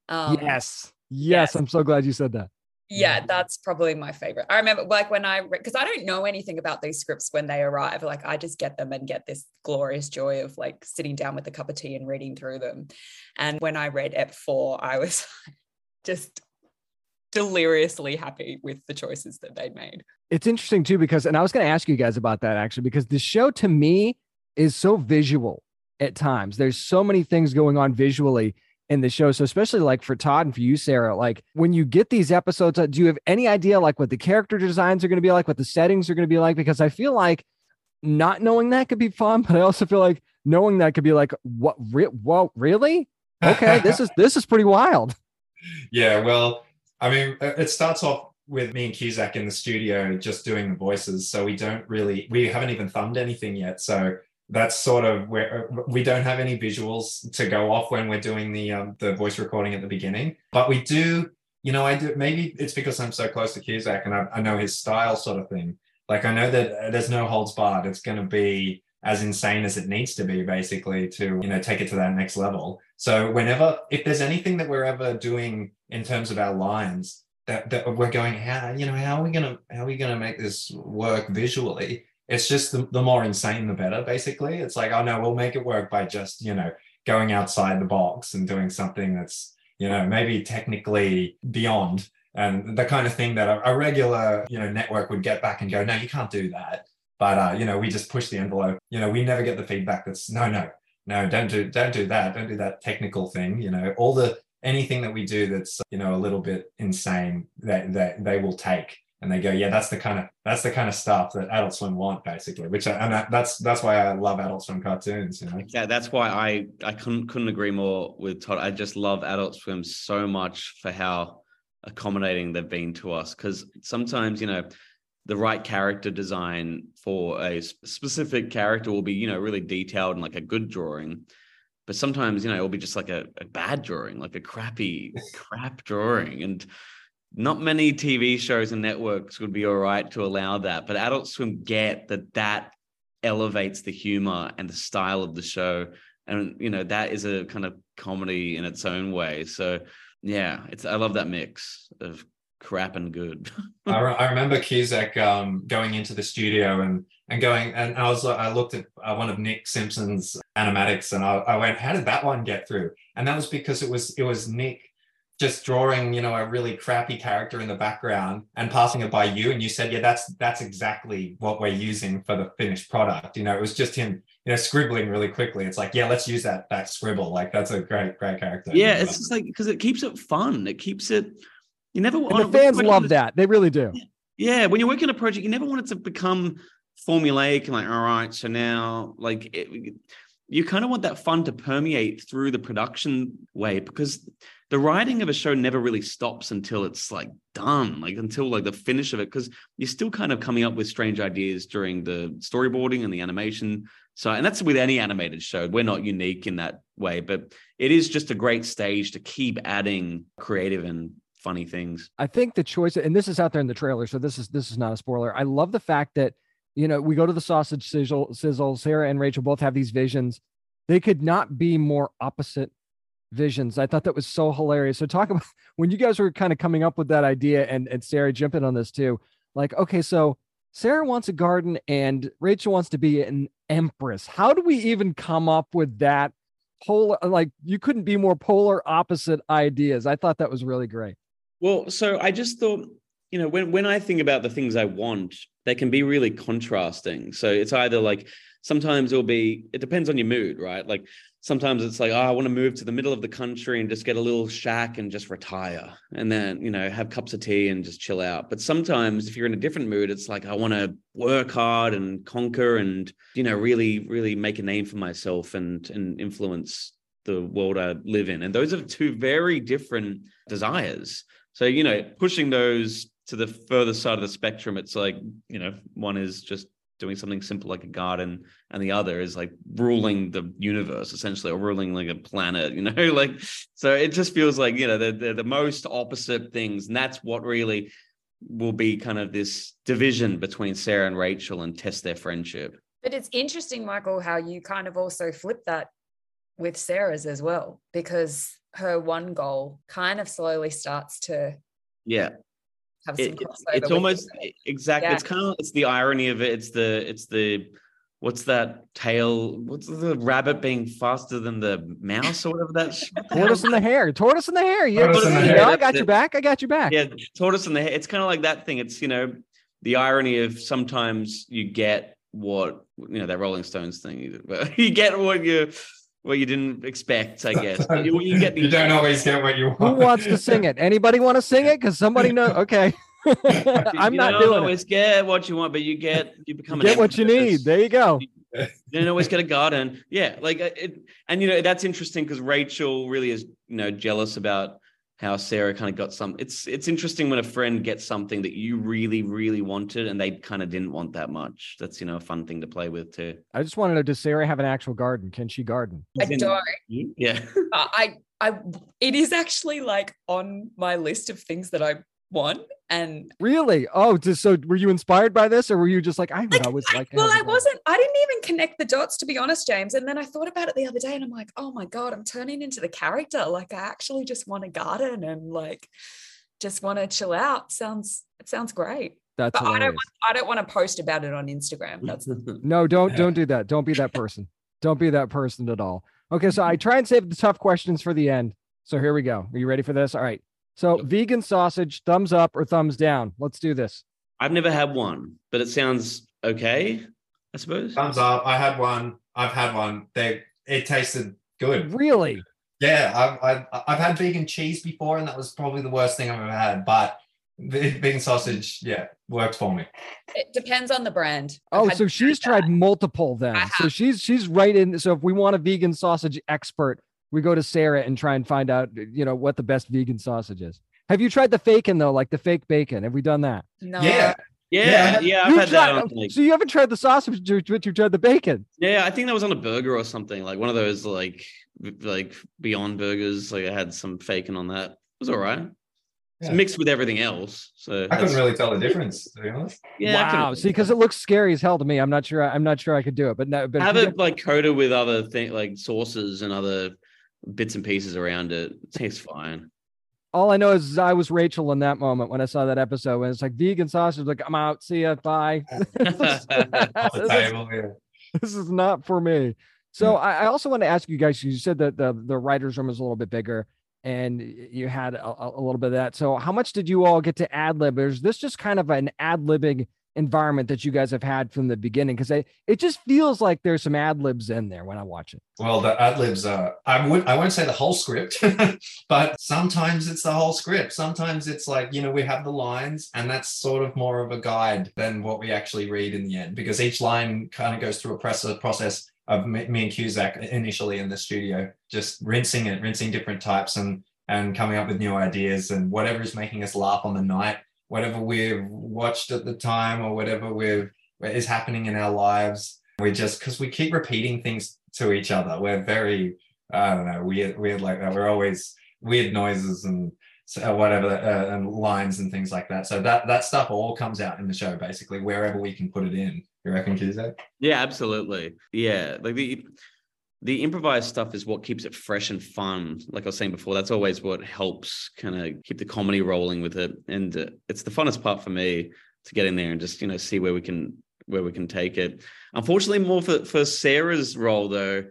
Um, yes. Yes i'm so glad you said that yeah that's probably my favorite. I remember like when i because i don't know anything about these scripts when they arrive like i just get them and get this glorious joy of like sitting down with a cup of tea and reading through them. And when i read ep 4 i was just deliriously happy with the choices that they'd made. It's interesting too because and i was going to ask you guys about that actually because the show to me is so visual at times. There's so many things going on visually in the show. So especially like for Todd and for you, Sarah, like when you get these episodes, uh, do you have any idea like what the character designs are going to be like, what the settings are going to be like? Because I feel like not knowing that could be fun, but I also feel like knowing that could be like, what? Re- well, really? Okay, this is this is pretty wild. Yeah, well, I mean, uh, it starts off with me and Cusack in the studio just doing the voices, so we don't really we haven't even thumbed anything yet. So that's sort of where we don't have any visuals to go off when we're doing the um, the voice recording at the beginning but we do you know i do maybe it's because i'm so close to cusack and i, I know his style sort of thing. Like i know that there's no holds barred. It's going to be as insane as it needs to be basically to you know take it to that next level. So whenever if there's anything that we're ever doing in terms of our lines that, that we're going how you know how are we to how are we to make this work visually it's just the, the more insane the better basically. It's like oh no we'll make it work by just you know going outside the box and doing something that's you know maybe technically beyond. And the kind of thing that a, a regular you know network would get back and go no you can't do that. But uh, you know we just push the envelope. You know we never get the feedback that's no no no don't do don't do that. Don't do that technical thing. You know all the anything that we do that's you know a little bit insane that, that they will take and they go, yeah, that's the kind of that's the kind of stuff that Adult Swim want, basically. Which I, and that, that's that's why I love Adult Swim cartoons. You know, Yeah, that's why I I couldn't couldn't agree more with Todd. I just love Adult Swim so much for how accommodating they've been to us. Because sometimes you know the right character design for a specific character will be you know really detailed and like a good drawing, but sometimes you know it'll be just like a, a bad drawing, like a crappy crap drawing, and not many TV shows and networks would be all right to allow that. But Adult Swim get that that elevates the humor and the style of the show and you know that is a kind of comedy in its own way so yeah it's i love that mix of crap and good I, re- I remember Cusack um, going into the studio and and going and I was I looked at uh, one of Nick Simpson's animatics and I, I went, how did that one get through? And that was because it was it was Nick just drawing you know a really crappy character in the background and passing it by you and you said yeah that's that's exactly what we're using for the finished product. You know it was just him you know scribbling really quickly. It's like yeah let's use that that scribble. Like that's a great great character. Yeah it's just like because it keeps it fun. It keeps it you never want the fans love that. They really do. Yeah, when you're working on a project, you never want it to become formulaic and like, all right, so now like it, you kind of want that fun to permeate through the production way because the writing of a show never really stops until it's like done, like until like the finish of it, because you're still kind of coming up with strange ideas during the storyboarding and the animation. So, and that's with any animated show. We're not unique in that way, but it is just a great stage to keep adding creative and funny things. I think the choice, and this is out there in the trailer, so this is this is not a spoiler. I love the fact that you know we go to the sausage sizzle. Sizzle. Sarah and Rachel both have these visions. They could not be more opposite visions. I thought that was so hilarious. So talk about when you guys were kind of coming up with that idea, and and Sarah jumping on this too. Like, okay, so Sarah wants a garden, and Rachel wants to be an empress. How do we even come up with that? Polar, like you couldn't be more polar opposite ideas. I thought that was really great. Well, so I just thought, you know, when when I think about the things I want, they can be really contrasting. So it's either like sometimes it'll be it depends on your mood, right? Like sometimes it's like, oh, I want to move to the middle of the country and just get a little shack and just retire and then, you know, have cups of tea and just chill out. But sometimes if you're in a different mood, it's like I want to work hard and conquer and, you know, really, really make a name for myself and and influence the world I live in. And those are two very different desires. So, you know, pushing those to the further side of the spectrum, it's like, you know, one is just doing something simple like a garden, and the other is like ruling the universe essentially, or ruling like a planet, you know, like so it just feels like, you know, they're, they're the most opposite things. And that's what really will be kind of this division between Sarah and Rachel and test their friendship. But it's interesting, Michael, how you kind of also flip that with Sarah's as well, because her one goal kind of slowly starts to Yeah. Have It- it- crossover. it's almost it. exactly Yeah. it's kind of it's the irony of it it's the it's the what's that tail what's the rabbit being faster than the mouse or whatever that's Tortoise in the hare. Tortoise in the hare. Yeah, Tortoise in the you know, I got it. your back. I got your back. yeah tortoise in the hare it's kind of like that thing it's you know the irony of sometimes you get what you know that rolling stones thing you get what you what you didn't expect i guess you, you get the you don't always get what you want. Who wants to sing it? Anybody want to sing it? Because somebody know. Okay, I'm you not don't doing always get what you want but you get you become it. an Get what you need. There you go. you don't always get a garden. Yeah, like uh, it, and you know that's interesting because Rachel really is you know jealous about how Sarah kind of got some. It's it's interesting when a friend gets something that you really really wanted and they kind of didn't want that much. That's you know a fun thing to play with too. I just want to know: Does Sarah have an actual garden? Can she garden? I don't. Yeah. Uh, I, I, it is actually like on my list of things that I want. And Really? Oh, just, so were you inspired by this, or were you just like, I would always like? to well, I garden." wasn't, I didn't even connect the dots to be honest, James. And then I thought about it the other day and I'm like, oh my God, I'm turning into the character. Like I actually just want a garden and like just want to chill out. Sounds, it sounds great. That's but I don't want, I don't want to post about it on Instagram. That's No, don't don't do that. Don't be that person. Don't be that person at all. Okay, so I try and save the tough questions for the end. So here we go. Are you ready for this? All right. So vegan sausage, thumbs up or thumbs down? Let's do this. I've never had one, but it sounds okay. I suppose. Thumbs up. I had one. I've had one. They it tasted good. Really? Yeah, I've, I've I've had vegan cheese before, and that was probably the worst thing I've ever had. But vegan sausage, yeah, worked for me. It depends on the brand. I've Oh, so she's tried multiple then. So she's she's right in. So if we want a vegan sausage expert, we go to Sarah and try and find out, you know, what the best vegan sausage is. Have you tried the faking though, like the fake bacon? Have we done that? No. Yeah. Yeah, yeah, I've You've had that tried- on like so you haven't tried the sausage, but you tried the bacon. Yeah, I think that was on a burger or something, like one of those like like Beyond Burgers. Like I had some bacon on that. It was all right. It's Yeah. mixed with everything else. So I couldn't really tell the difference, to be honest. Yeah, wow. See, because it looks scary as hell to me. I'm not sure. I'm not sure I could do it. But no, but have it like coated with other thing like sauces and other bits and pieces around it. It tastes fine. all I know is I was Rachel in that moment when I saw that episode. When it's like vegan sausage, like I'm out. See ya. Bye. Off the table, yeah. this is not for me. So I, I also want to ask you guys. You said that the the writers' room is a little bit bigger, and you had a, a a little bit of that. So how much did you all get to ad lib? Is this just kind of an ad libbing environment that you guys have had from the beginning? Because it just feels like there's some ad libs in there when I watch it. Well, the ad libs are. I would. I won't say the whole script, but sometimes it's the whole script. Sometimes it's like you know we have the lines, and that's sort of more of a guide than what we actually read in the end, because each line kind of goes through a press- process of me, me and Cusack initially in the studio, just rinsing it, rinsing different types, and and coming up with new ideas and whatever is making us laugh on the night, whatever we've watched at the time, or whatever we've is happening in our lives. We just because we keep repeating things to each other. We're very, I don't know, weird, weird like that. We're always weird noises and so- whatever, uh, and lines and things like that. So that that stuff all comes out in the show, basically, wherever we can put it in. You reckon, Cusack? Yeah, absolutely. Yeah, like the the improvised stuff is what keeps it fresh and fun. Like I was saying before, that's always what helps kind of keep the comedy rolling with it, and uh, it's the funnest part for me to get in there and just you know see where we can where we can take it. Unfortunately, more for for Sarah's role though,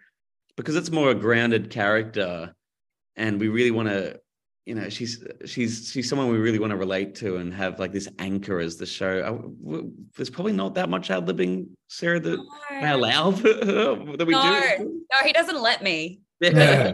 because it's more a grounded character, and we really want to. You know, she's she's she's someone we really want to relate to and have like this anchor as the show. I, w- there's probably not that much ad libbing, Sarah, that I allow that we no, do. no, he doesn't let me. Yeah.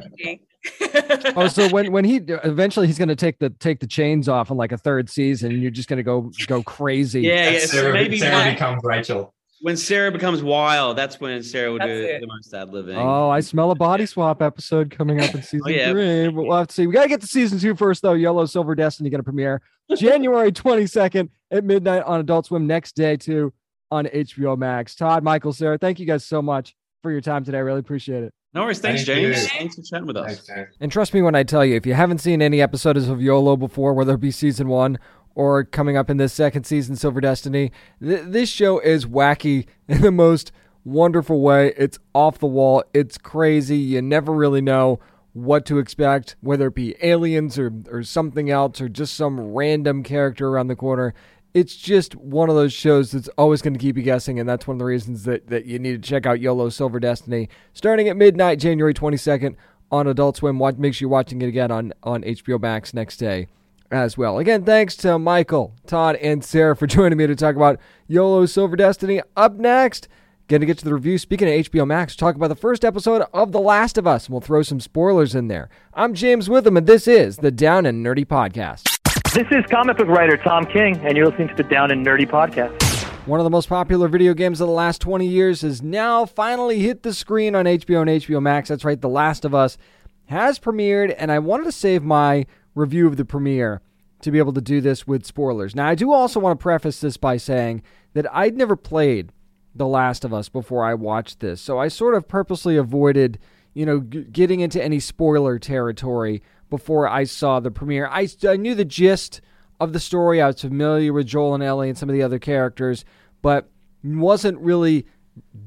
oh, so when when he eventually he's going to take the take the chains off in like a third season, and you're just going to go go crazy. Yeah, yeah. That's So Sarah, maybe Sarah becomes Rachel. When Sarah becomes wild, that's when Sarah will That's do it. the most ad libbing. Oh, I smell a body swap episode coming up in season oh, yeah. three. But we'll have to see. We got to get to season two first, though. YOLO Silver Destiny going to premiere January 22nd at midnight on Adult Swim. Next day, too, on HBO Max. Todd, Michael, Sarah, thank you guys so much for your time today. I really appreciate it. no worries. Thanks, Thank you. James. Thanks for chatting with us. Thanks, And trust me when I tell you, if you haven't seen any episodes of YOLO before, whether it be season one or coming up in this second season, Silver Destiny, th- this show is wacky in the most wonderful way. It's off the wall, it's crazy. You never really know what to expect, whether it be aliens or, or something else or just some random character around the corner. It's just one of those shows that's always going to keep you guessing, and that's one of the reasons that, that you need to check out YOLO Silver Destiny starting at midnight, January 22nd on Adult Swim. Watch, make sure you're watching it again on, on HBO Max next day as well. Again, thanks to Michael, Todd, and Sarah for joining me to talk about YOLO Silver Destiny. Up next, going to get to the review. Speaking of HBO Max, talk about the first episode of The Last of Us, we'll throw some spoilers in there. I'm James Witham, and this is the Down and Nerdy Podcast. This is comic book writer Tom King, and you're listening to the Down and Nerdy podcast. One of the most popular video games of the last 20 years has now finally hit the screen on HBO and HBO Max. That's right, The Last of Us has premiered, and I wanted to save my review of the premiere to be able to do this with spoilers. Now, I do also want to preface this by saying that I'd never played The Last of Us before I watched this, so I sort of purposely avoided, you know, g- getting into any spoiler territory before I saw the premiere. I, I knew the gist of the story. I was familiar with Joel and Ellie and some of the other characters, but wasn't really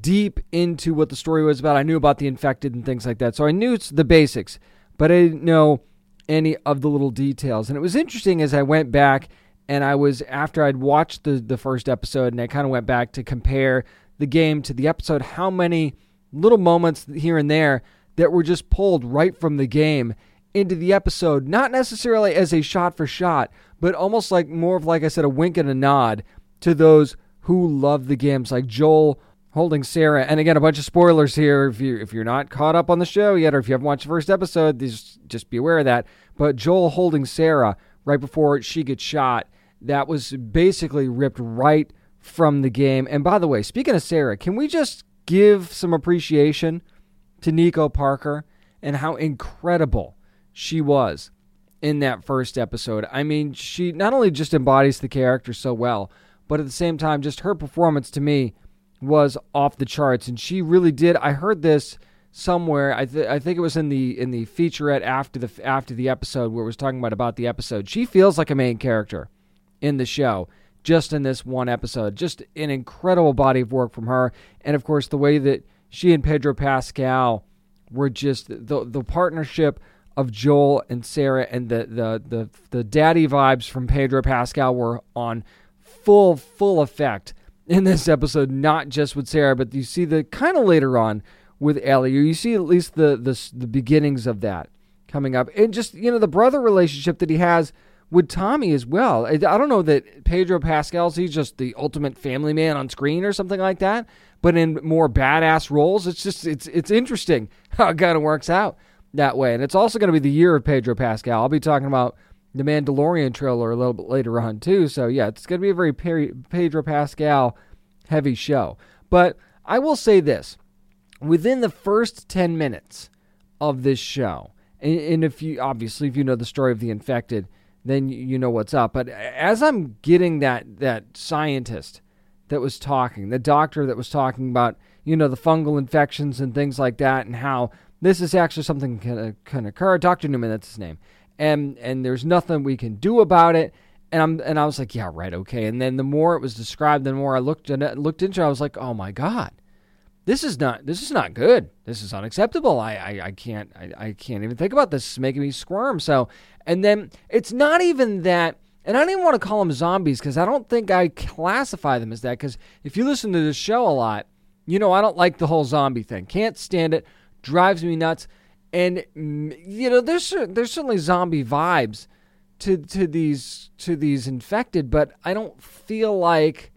deep into what the story was about. I knew about the infected and things like that. So I knew the basics, but I didn't know any of the little details. And it was interesting as I went back and I was after I'd watched the the first episode and I kind of went back to compare the game to the episode how many little moments here and there that were just pulled right from the game into the episode, not necessarily as a shot for shot, but almost like more of like I said a wink and a nod to those who love the games like Joel holding Sarah. And again, a bunch of spoilers here if you if you're not caught up on the show yet, or if you haven't watched the first episode, just just be aware of that. But Joel holding Sarah right before she gets shot, that was basically ripped right from the game. And by the way, speaking of Sarah, can we just give some appreciation to Nico Parker and how incredible she was in that first episode? I mean, she not only just embodies the character so well, but at the same time, just her performance to me was off the charts. And she really did. I heard this somewhere. I, th- I think it was in the in the featurette after the after the episode where it was talking about about the episode. She feels like a main character in the show just in this one episode. Just an incredible body of work from her, and of course the way that she and Pedro Pascal were just the the partnership of Joel and Sarah and the the the, the daddy vibes from Pedro Pascal were on full full effect in this episode. Not just with Sarah, but you see the kind of later on with Ellie, you see at least the the the beginnings of that coming up, and just you know the brother relationship that he has with Tommy as well. I, don't know that Pedro Pascal's he's just the ultimate family man on screen or something like that, but in more badass roles, it's just it's it's interesting how it kind of works out that way. And it's also going to be the year of Pedro Pascal. I'll be talking about the Mandalorian trailer a little bit later on too. So yeah, it's going to be a very Pedro Pascal heavy show. But I will say this: within the first ten minutes of this show, and, if you obviously if you know the story of the infected then you know what's up. But as I'm getting that that scientist that was talking, the doctor that was talking about, you know, the fungal infections and things like that, and how this is actually something can can occur. Doctor Newman, that's his name, and and there's nothing we can do about it. And I'm and I was like, yeah, right, okay. And then the more it was described, the more I looked and looked into, it, I was like, oh my god, this is not this is not good. This is unacceptable. I I, I can't I, I can't even think about this. It's making me squirm. So and then it's not even that and I don't even want to call them zombies because I don't think I classify them as that. Because if you listen to this show a lot, you know I don't like the whole zombie thing. Can't stand it. Drives me nuts. And mm, you know there's there's certainly zombie vibes to to these to these infected, but I don't feel like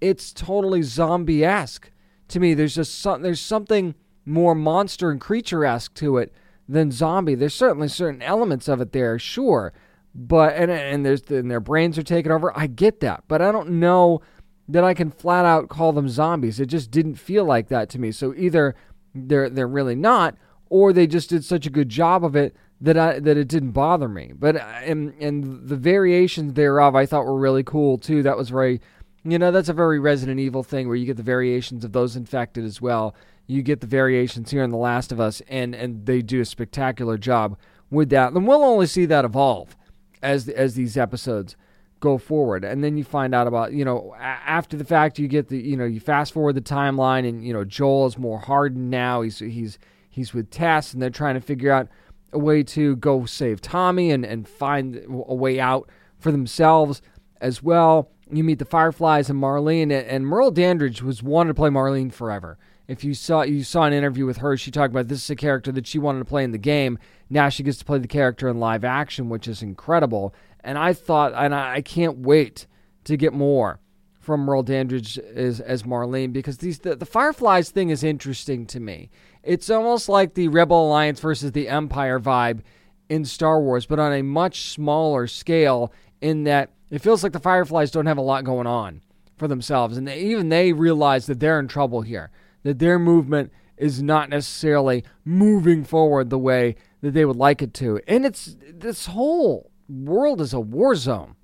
it's totally zombie esque to me. There's just some, there's something more monster and creature esque to it than zombie. There's certainly certain elements of it there, sure, but and and there's and their brains are taken over. I get that, but I don't know that I can flat out call them zombies. It just didn't feel like that to me. So either they're they're really not, or they just did such a good job of it that I that it didn't bother me. But uh, and and the variations thereof I thought were really cool too. That was very you know, that's a very Resident Evil thing where you get the variations of those infected as well. You get the variations here in The Last of Us, and, and they do a spectacular job with that. And we'll only see that evolve as as these episodes go forward. And then you find out about, you know, after the fact, you get the, you know, you fast forward the timeline, and you know, Joel is more hardened now. He's he's he's with Tess, and they're trying to figure out a way to go save Tommy and and find a way out for themselves as well you meet the Fireflies and Marlene, and Merle Dandridge was wanted to play Marlene forever. If you saw you saw an interview with her, she talked about this is a character that she wanted to play in the game. Now she gets to play the character in live action, which is incredible. And I thought, and I, I can't wait to get more from Merle Dandridge as, as Marlene because these the, the Fireflies thing is interesting to me. It's almost like the Rebel Alliance versus the Empire vibe in Star Wars, but on a much smaller scale. In that it feels like the Fireflies don't have a lot going on for themselves. And they, even they realize that they're in trouble here, that their movement is not necessarily moving forward the way that they would like it to. And it's this whole world is a war zone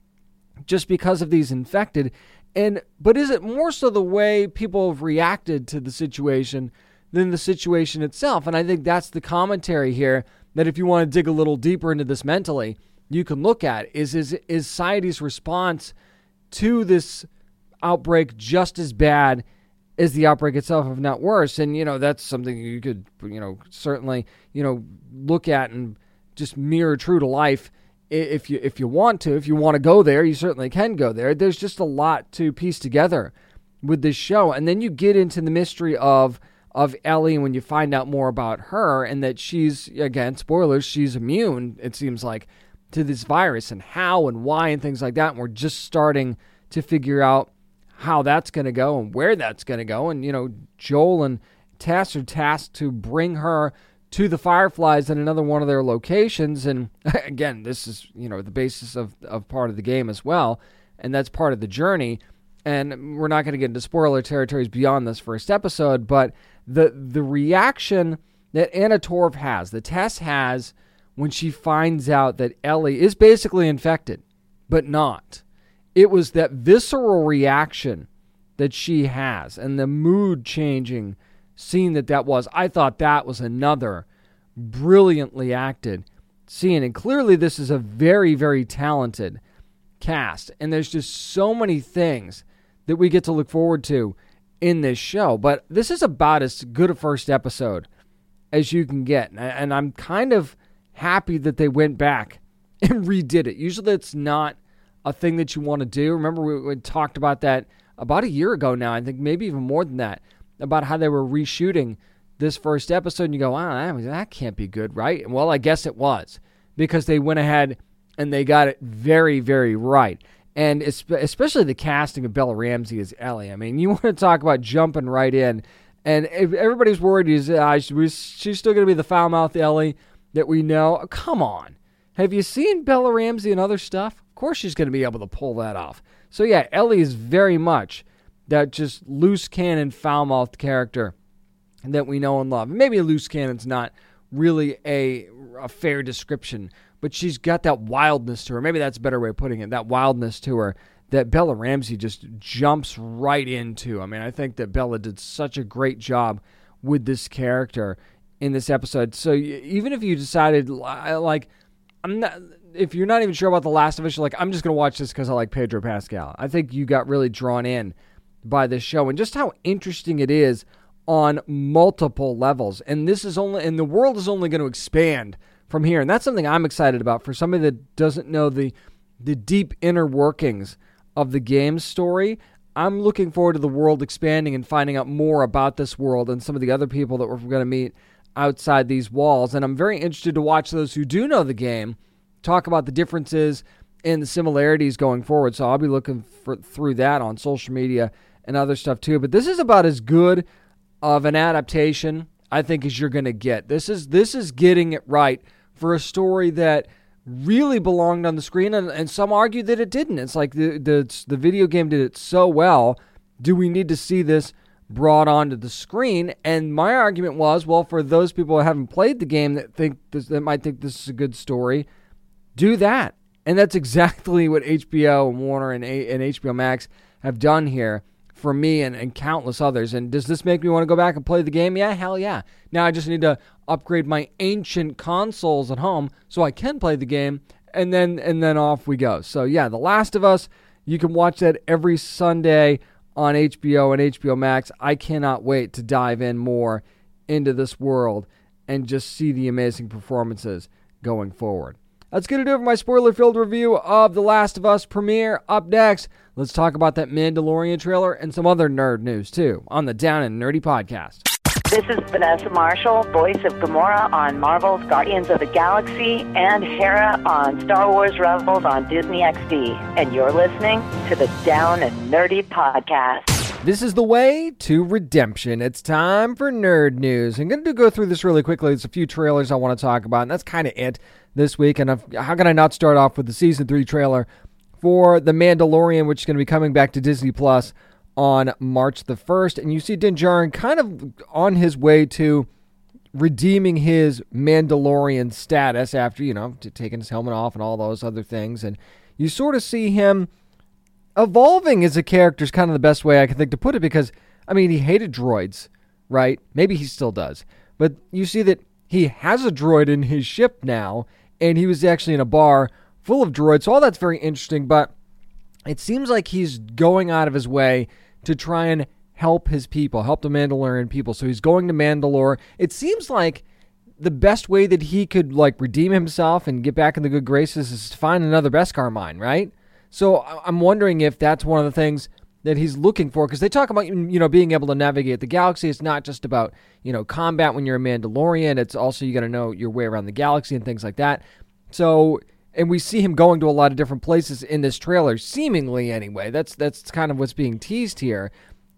just because of these infected. And but is it more so the way people have reacted to the situation than the situation itself? And I think that's the commentary here that if you want to dig a little deeper into this mentally, you can look at is is is society's response to this outbreak just as bad as the outbreak itself, if not worse. And you know that's something you could you know certainly you know look at and just mirror true to life if you if you want to. If you want to go there, you certainly can go there. There's just a lot to piece together with this show, and then you get into the mystery of of Ellie when you find out more about her and that she's again spoilers she's immune it seems like to this virus and how and why and things like that. And we're just starting to figure out how that's going to go and where that's going to go. And, you know, Joel and Tess are tasked to bring her to the Fireflies in another one of their locations. And again, this is, you know, the basis of, of part of the game as well. and that's part of the journey. And we're not going to get into spoiler territories beyond this first episode, but the the reaction that Anna Torv has, the Tess has when she finds out that Ellie is basically infected, but not. It was that visceral reaction that she has and the mood changing scene that that was. I thought that was another brilliantly acted scene. And clearly, this is a very, very talented cast. And there's just so many things that we get to look forward to in this show. But this is about as good a first episode as you can get. And I'm kind of happy that they went back and redid it. Usually, it's not a thing that you want to do. Remember, we, we talked about that about a year ago now. I think maybe even more than that about how they were reshooting this first episode. And you go, wow, that can't be good, right? Well, I guess it was because they went ahead and they got it very, very right. And especially the casting of Bella Ramsey as Ellie. I mean, you want to talk about jumping right in. And everybody's worried is uh, she's still going to be the foul mouthed Ellie that we know. Come on. Have you seen Bella Ramsey and other stuff? Of course she's going to be able to pull that off. So, yeah, Ellie is very much that just loose cannon, foul mouthed character that we know and love. Maybe loose cannon's not really a, a fair description, but she's got that wildness to her. Maybe that's a better way of putting it. That wildness to her that Bella Ramsey just jumps right into. I mean, I think that Bella did such a great job with this character in this episode. So even if you decided like I'm not if you're not even sure about the last of us, you're like I'm just going to watch this cuz I like Pedro Pascal. I think you got really drawn in by this show and just how interesting it is on multiple levels. And this is only and the world is only going to expand from here. And that's something I'm excited about for somebody that doesn't know the the deep inner workings of the game story. I'm looking forward to the world expanding and finding out more about this world and some of the other people that we're going to meet outside these walls. And I'm very interested to watch those who do know the game talk about the differences and the similarities going forward. So I'll be looking for, through that on social media and other stuff too. But this is about as good of an adaptation I think as you're going to get. This is this is getting it right for a story that really belonged on the screen, and, and some argue that it didn't. It's like the, the the video game did it so well. Do we need to see this brought onto the screen? And my argument was, well, for those people who haven't played the game that think this, that might think this is a good story, do that. And that's exactly what HBO and Warner and, a- and HBO Max have done here for me and, and countless others. And does this make me want to go back and play the game? Yeah, hell yeah. Now I just need to upgrade my ancient consoles at home so I can play the game and then and then off we go. So yeah, The Last of Us, you can watch that every Sunday on HBO and HBO Max. I cannot wait to dive in more into this world and just see the amazing performances going forward. That's going to do it for my spoiler filled review of The Last of Us premiere. Up next, let's talk about that Mandalorian trailer and some other nerd news, too, on the Down and Nerdy podcast. This is Vanessa Marshall, voice of Gamora on Marvel's Guardians of the Galaxy and Hera on Star Wars Rebels on Disney XD. And you're listening to the Down and Nerdy podcast. This is the way to redemption. It's time for nerd news. I'm going to go through this really quickly. There's a few trailers I want to talk about, and that's kind of it this week. And I've, how can I not start off with the season three trailer for The Mandalorian, which is going to be coming back to Disney Plus on March the 1st. And you see Din Djarin kind of on his way to redeeming his Mandalorian status after, you know, taking his helmet off and all those other things. And you sort of see him evolving as a character is kind of the best way I can think to put it because, I mean, he hated droids, right? Maybe he still does. But you see that he has a droid in his ship now, and he was actually in a bar full of droids. So all that's very interesting, but it seems like he's going out of his way to try and help his people, help the Mandalorian people. So he's going to Mandalore. It seems like the best way that he could like redeem himself and get back in the good graces is to find another Beskar mine, right? So I'm wondering if that's one of the things that he's looking for because they talk about you know being able to navigate the galaxy. It's not just about you know combat when you're a Mandalorian. It's also you got to know your way around the galaxy and things like that. So and we see him going to a lot of different places in this trailer, seemingly anyway. That's that's kind of what's being teased here.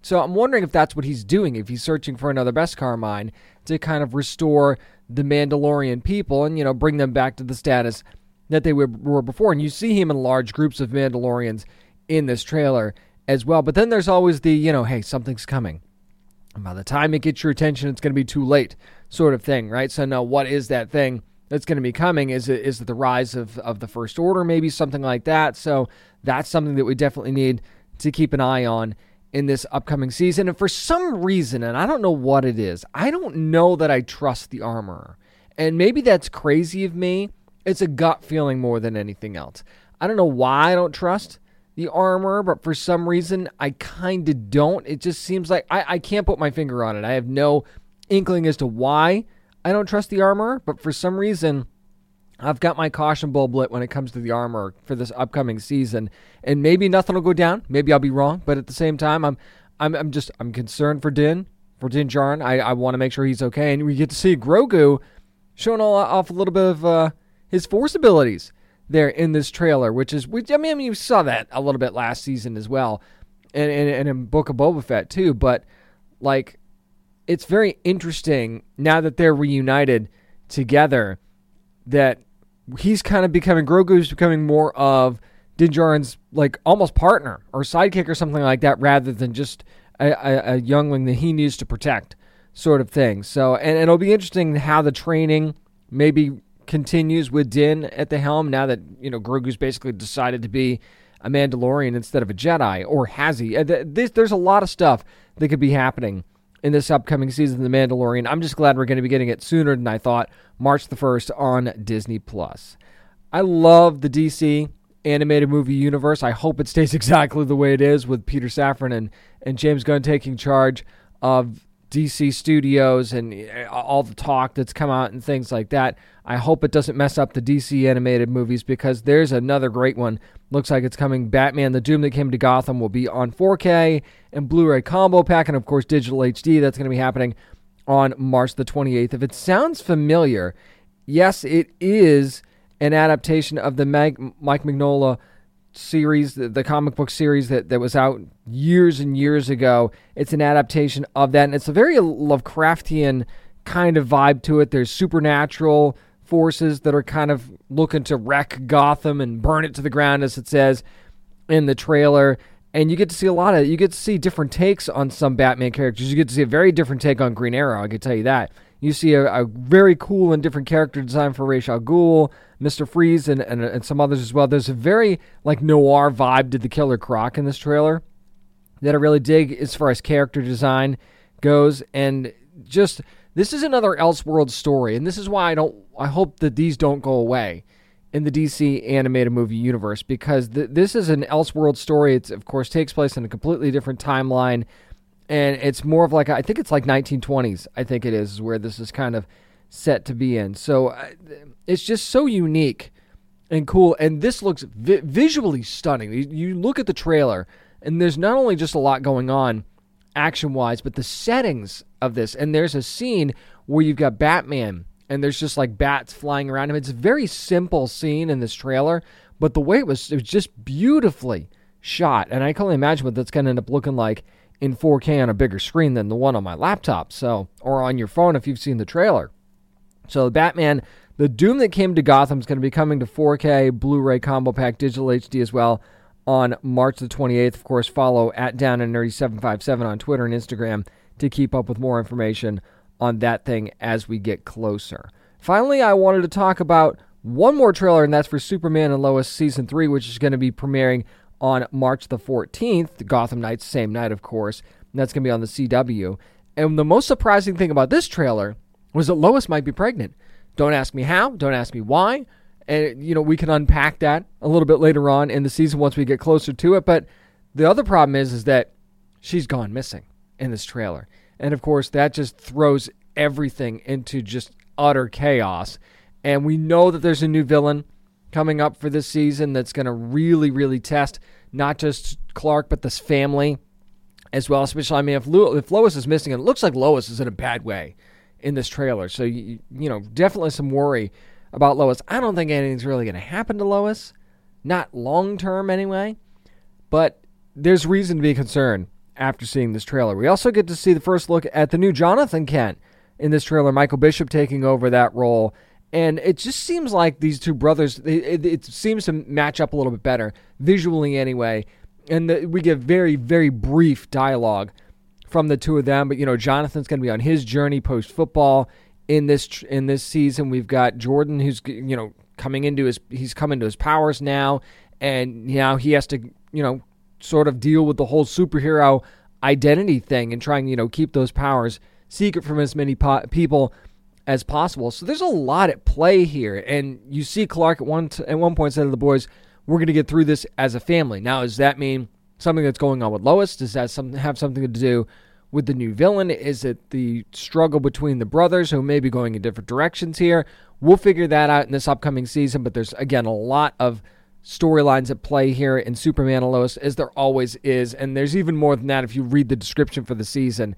So I'm wondering if that's what he's doing. If he's searching for another Beskar mine to kind of restore the Mandalorian people and you know bring them back to the status that they were before. And you see him in large groups of Mandalorians in this trailer as well. But then there's always the, you know, hey, something's coming. And by the time it gets your attention, it's going to be too late, sort of thing, right? So now, what is that thing that's going to be coming? Is it is it the rise of of the First Order, maybe something like that? So that's something that we definitely need to keep an eye on in this upcoming season. And for some reason, and I don't know what it is, I don't know that I trust the armorer. And maybe that's crazy of me. It's a gut feeling more than anything else. I don't know why I don't trust the armor, but for some reason I kind of don't. It just seems like I, I can't put my finger on it. I have no inkling as to why I don't trust the armor, but for some reason I've got my caution bulb lit when it comes to the armor for this upcoming season. And maybe nothing will go down. Maybe I'll be wrong, but at the same time I'm I'm, I'm just I'm concerned for Din, for Din Djarin. I, I want to make sure he's okay. And we get to see Grogu showing off a little bit of uh, his force abilities there in this trailer, which is, which, I mean, you saw that a little bit last season as well, and, and, and in Book of Boba Fett too. But like, it's very interesting now that they're reunited together that he's kind of becoming Grogu's becoming more of Din Djarin's like almost partner or sidekick or something like that, rather than just a, a, a youngling that he needs to protect, sort of thing. So, and, and it'll be interesting how the training maybe continues with Din at the helm now that you know Grogu's basically decided to be a Mandalorian instead of a Jedi, or has he? There's a lot of stuff that could be happening in this upcoming season of The Mandalorian. I'm just glad we're going to be getting it sooner than I thought, March the 1st on Disney Plus. I love the DC animated movie universe. I hope it stays exactly the way it is with Peter Safran and, and James Gunn taking charge of DC Studios and uh, all the talk that's come out and things like that. I hope it doesn't mess up the DC animated movies because there's another great one. Looks like it's coming. Batman: The Doom That Came to Gotham will be on 4K and Blu-ray combo pack, and of course digital HD. That's going to be happening on March the 28th. If it sounds familiar, yes, it is an adaptation of the Mag- Mike Mignola series, the, the, comic book series that, that was out years and years ago. It's an adaptation of that, and it's a very Lovecraftian kind of vibe to it. There's supernatural forces that are kind of looking to wreck Gotham and burn it to the ground, as it says in the trailer. And you get to see a lot of, you get to see different takes on some Batman characters. You get to see a very different take on Green Arrow, I can tell you that. You see a, a very cool and different character design for Ra's al Ghul, Mr. Freeze, and, and, and some others as well. There's a very like noir vibe to the Killer Croc in this trailer that I really dig as far as character design goes, and just this is another Elseworld story, and this is why I don't. I hope that these don't go away in the DC animated movie universe because th- this is an Elseworld story. It of course takes place in a completely different timeline, and it's more of like I think it's like 1920s. I think it is where this is kind of set to be in. So uh, it's just so unique and cool, and this looks vi- visually stunning. You, look at the trailer, and there's not only just a lot going on action wise, but the settings of this. And there's a scene where you've got Batman and there's just like bats flying around him. It's a very simple scene in this trailer, but the way it was, it was just beautifully shot. And I can only imagine what that's going to end up looking like in 4K on a bigger screen than the one on my laptop. So, or on your phone if you've seen the trailer. So, Batman, the Doom that came to Gotham is going to be coming to 4K, Blu ray combo pack, digital HD as well on March the 28th. Of course, follow at Down and Nerdy 757 on Twitter and Instagram to keep up with more information on that thing as we get closer. Finally, I wanted to talk about one more trailer, and that's for Superman and Lois Season 3, which is going to be premiering on March the 14th, the Gotham Knights, same night, of course. That's going to be on the CW. And the most surprising thing about this trailer was that Lois might be pregnant. Don't ask me how, don't ask me why and you know we can unpack that a little bit later on in the season once we get closer to it. But the other problem is is that she's gone missing in this trailer, and of course that just throws everything into just utter chaos. And we know that there's a new villain coming up for this season that's going to really, really test not just Clark but this family as well. Especially, I mean, if, if Lois is missing, it looks like Lois is in a bad way in this trailer. So you, you know, definitely some worry about Lois. I don't think anything's really going to happen to Lois, not long term anyway, but there's reason to be concerned after seeing this trailer. We also get to see the first look at the new Jonathan Kent in this trailer, Michael Bishop taking over that role. And it just seems like these two brothers, it, it, seems to match up a little bit better, visually anyway, and the, we get very, very brief dialogue from the two of them. But you know, Jonathan's going to be on his journey post football in this in this season. We've got Jordan, who's you know coming into his he's coming to his powers now, and now he has to you know sort of deal with the whole superhero identity thing and trying you know keep those powers secret from as many po- people as possible. So there's a lot at play here, and you see Clark at one t- at one point said to the boys, "We're going to get through this as a family." Now, does that mean something that's going on with Lois? Does that some, have something to do with the new villain? Is it the struggle between the brothers who may be going in different directions here? We'll figure that out in this upcoming season. But there's again a lot of storylines at play here in Superman and Lois, as there always is, and there's even more than that if you read the description for the season.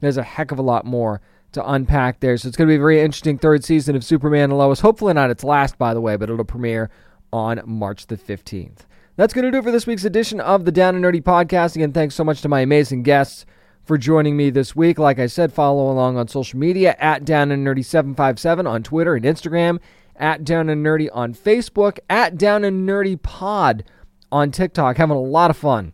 There's a heck of a lot more to unpack there. So it's going to be a very interesting third season of Superman and Lois. Hopefully not its last, by the way, but it'll premiere on March the 15th. That's going to do it for this week's edition of the Down and Nerdy podcast. Again, thanks so much to my amazing guests for joining me this week. Like I said, follow along on social media at Down and Nerdy 757 on Twitter and Instagram, at Down and Nerdy on Facebook, at Down and Nerdy Pod on TikTok. Having a lot of fun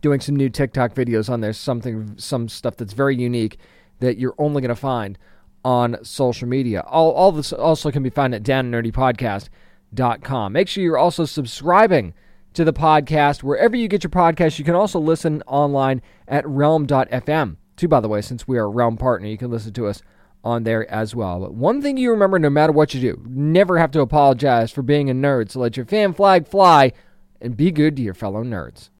doing some new TikTok videos on there. Something, some stuff that's very unique that you're only going to find on social media. All, all this also can be found at downandnerdypodcast.com. Make sure you're also subscribing to the podcast wherever you get your podcast. You can also listen online at realm.fm. Too, by the way, since we are a Realm partner, you can listen to us on there as well. But one thing you remember no matter what you do, never have to apologize for being a nerd. So let your fan flag fly and be good to your fellow nerds.